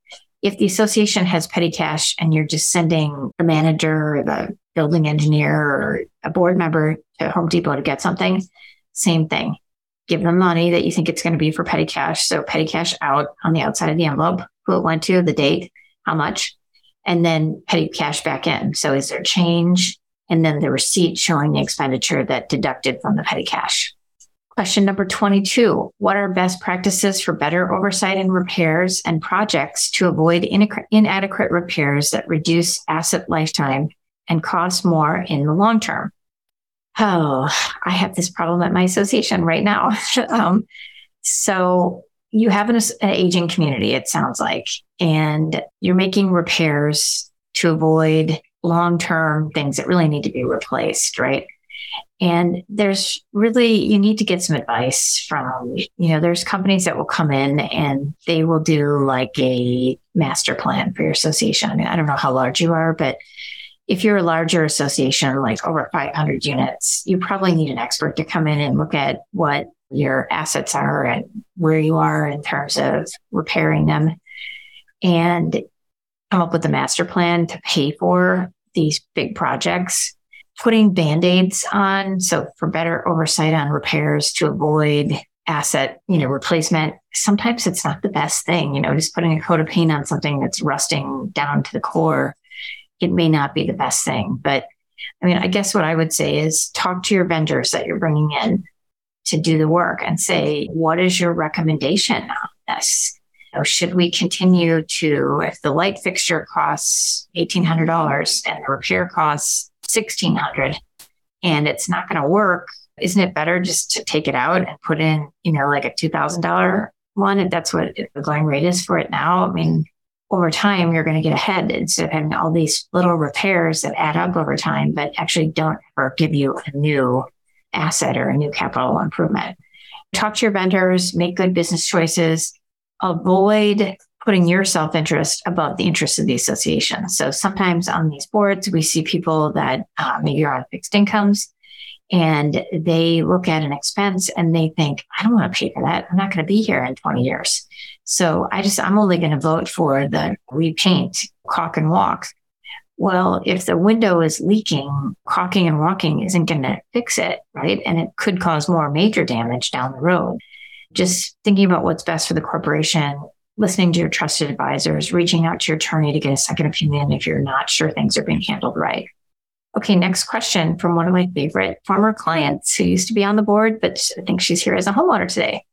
If the association has petty cash and you're just sending the manager or the building engineer or a board member to home depot to get something same thing. Give them money that you think it's going to be for petty cash. So petty cash out on the outside of the envelope who it went to the date how much, and then petty cash back in. So is there change? And then the receipt showing the expenditure that deducted from the petty cash. Question number 22 What are best practices for better oversight and repairs and projects to avoid inadequate repairs that reduce asset lifetime and cost more in the long term? Oh, I have this problem at my association right now. um, so you have an, an aging community, it sounds like, and you're making repairs to avoid long term things that really need to be replaced, right? And there's really, you need to get some advice from, you know, there's companies that will come in and they will do like a master plan for your association. I mean, I don't know how large you are, but if you're a larger association, like over 500 units, you probably need an expert to come in and look at what your assets are and where you are in terms of repairing them and come up with a master plan to pay for these big projects. Putting band aids on, so for better oversight on repairs to avoid asset, you know, replacement. Sometimes it's not the best thing, you know, just putting a coat of paint on something that's rusting down to the core it may not be the best thing. But I mean, I guess what I would say is talk to your vendors that you're bringing in to do the work and say, what is your recommendation on this? Or should we continue to, if the light fixture costs $1,800 and the repair costs 1600 and it's not going to work, isn't it better just to take it out and put in, you know, like a $2,000 one? That's what the going rate is for it now. I mean, over time, you're going to get ahead instead of having all these little repairs that add up over time, but actually don't ever give you a new asset or a new capital improvement. Talk to your vendors, make good business choices, avoid putting your self interest above the interests of the association. So sometimes on these boards, we see people that uh, maybe are on fixed incomes and they look at an expense and they think, I don't want to pay for that. I'm not going to be here in 20 years. So I just, I'm only going to vote for the repaint, caulk and walk. Well, if the window is leaking, caulking and walking isn't going to fix it, right? And it could cause more major damage down the road. Just thinking about what's best for the corporation, listening to your trusted advisors, reaching out to your attorney to get a second opinion if you're not sure things are being handled right. Okay, next question from one of my favorite former clients who used to be on the board, but I think she's here as a homeowner today.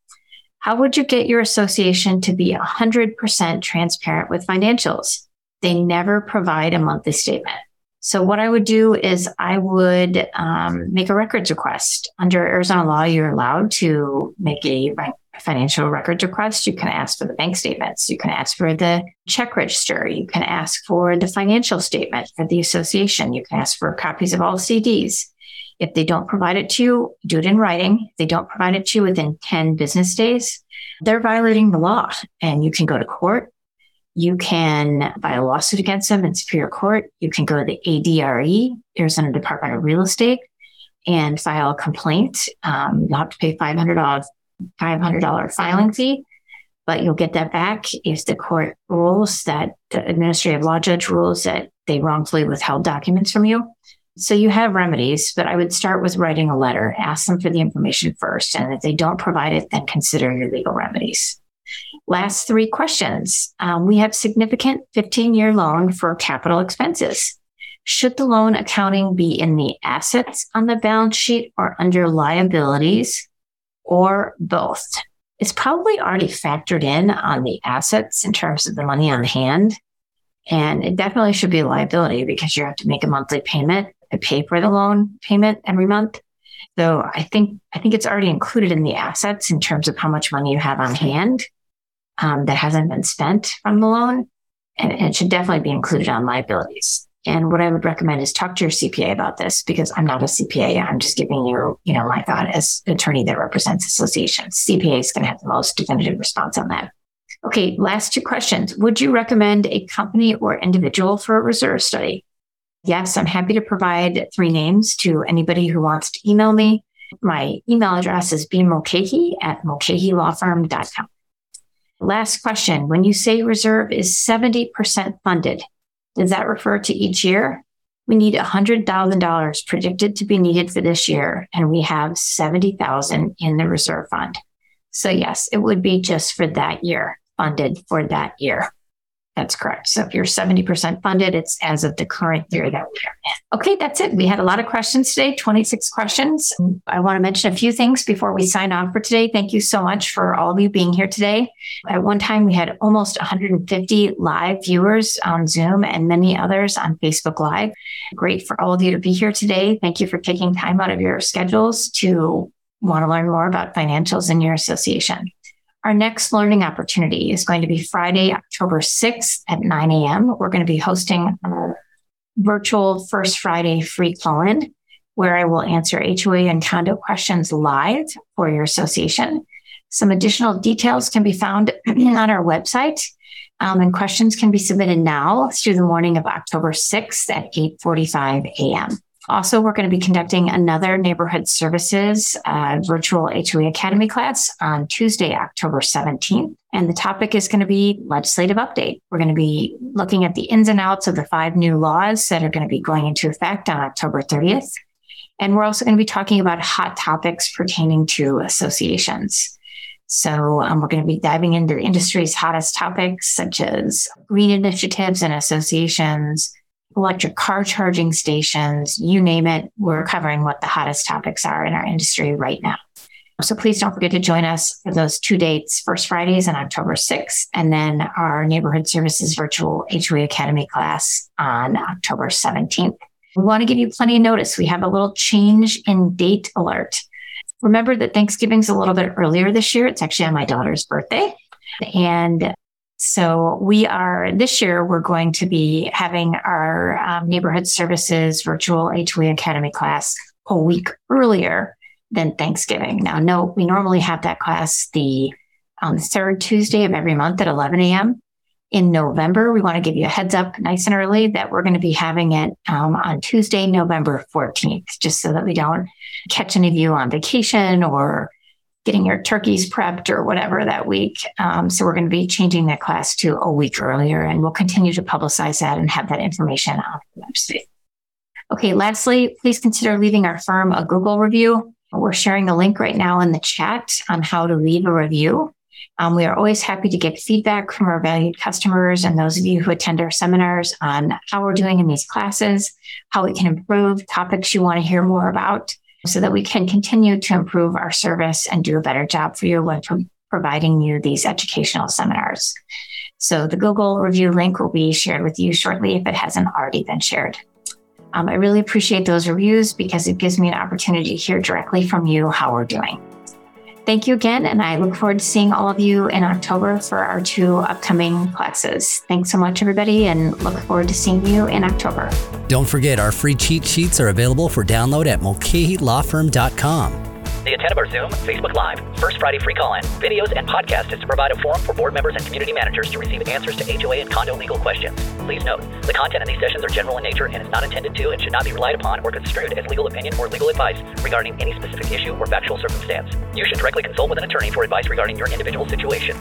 How would you get your association to be 100% transparent with financials? They never provide a monthly statement. So what I would do is I would um, make a records request. Under Arizona law, you're allowed to make a financial records request. You can ask for the bank statements. You can ask for the check register. You can ask for the financial statement for the association. You can ask for copies of all CDs. If they don't provide it to you, do it in writing. If they don't provide it to you within 10 business days, they're violating the law and you can go to court. You can file a lawsuit against them in Superior Court. You can go to the ADRE, Arizona Department of Real Estate, and file a complaint. Um, you'll have to pay $500, $500 filing fee, but you'll get that back if the court rules that the administrative law judge rules that they wrongfully withheld documents from you. So you have remedies, but I would start with writing a letter, ask them for the information first. And if they don't provide it, then consider your legal remedies. Last three questions. Um, we have significant 15 year loan for capital expenses. Should the loan accounting be in the assets on the balance sheet or under liabilities or both? It's probably already factored in on the assets in terms of the money on hand. And it definitely should be a liability because you have to make a monthly payment to pay for the loan payment every month. So I think I think it's already included in the assets in terms of how much money you have on hand um, that hasn't been spent from the loan, and, it should definitely be included on liabilities. And what I would recommend is talk to your CPA about this because I'm not a CPA. I'm just giving you, you know, my thought as attorney that represents associations. CPA is going to have the most definitive response on that. Okay, last two questions. Would you recommend a company or individual for a reserve study? Yes, I'm happy to provide three names to anybody who wants to email me. My email address is bmulcahy at mulcahylawfirm.com. Last question. When you say reserve is 70% funded, does that refer to each year? We need $100,000 predicted to be needed for this year, and we have 70,000 in the reserve fund. So yes, it would be just for that year, funded for that year. That's correct. So if you're 70% funded, it's as of the current year that we are in. Okay, that's it. We had a lot of questions today, 26 questions. I want to mention a few things before we sign off for today. Thank you so much for all of you being here today. At one time, we had almost 150 live viewers on Zoom and many others on Facebook Live. Great for all of you to be here today. Thank you for taking time out of your schedules to want to learn more about financials in your association. Our next learning opportunity is going to be Friday, October 6th at 9 a.m. We're going to be hosting our virtual First Friday free call in where I will answer HOA and condo questions live for your association. Some additional details can be found on our website. Um, and questions can be submitted now through the morning of October 6th at 8:45 a.m. Also, we're going to be conducting another neighborhood services uh, virtual HOA Academy class on Tuesday, October 17th. And the topic is going to be legislative update. We're going to be looking at the ins and outs of the five new laws that are going to be going into effect on October 30th. And we're also going to be talking about hot topics pertaining to associations. So um, we're going to be diving into the industry's hottest topics, such as green initiatives and associations, electric car charging stations, you name it. We're covering what the hottest topics are in our industry right now. So please don't forget to join us for those two dates, First Fridays on October 6th, and then our Neighborhood Services Virtual HOA Academy class on October 17th. We want to give you plenty of notice. We have a little change in date alert. Remember that Thanksgiving's a little bit earlier this year. It's actually on my daughter's birthday. And so we are this year, we're going to be having our um, neighborhood services virtual HOA Academy class a week earlier than Thanksgiving. Now, no, we normally have that class the um, third Tuesday of every month at 11 a.m. In November, we want to give you a heads up nice and early that we're going to be having it um, on Tuesday, November 14th, just so that we don't catch any of you on vacation or getting your turkeys prepped or whatever that week. Um, so we're going to be changing that class to a week earlier, and we'll continue to publicize that and have that information on the website. Okay, lastly, please consider leaving our firm a Google review. We're sharing the link right now in the chat on how to leave a review. Um, we are always happy to get feedback from our valued customers and those of you who attend our seminars on how we're doing in these classes, how we can improve, topics you want to hear more about so that we can continue to improve our service and do a better job for you when providing you these educational seminars. So the Google review link will be shared with you shortly if it hasn't already been shared. Um, I really appreciate those reviews because it gives me an opportunity to hear directly from you how we're doing. Thank you again, and I look forward to seeing all of you in October for our two upcoming classes. Thanks so much, everybody, and look forward to seeing you in October. Don't forget, our free cheat sheets are available for download at mulcahylawfirm.com. The intent of Zoom, Facebook Live, First Friday free call-in, videos, and podcast is to provide a forum for board members and community managers to receive answers to HOA and condo legal questions. Please note, the content in these sessions are general in nature and is not intended to and should not be relied upon or construed as legal opinion or legal advice regarding any specific issue or factual circumstance. You should directly consult with an attorney for advice regarding your individual situation.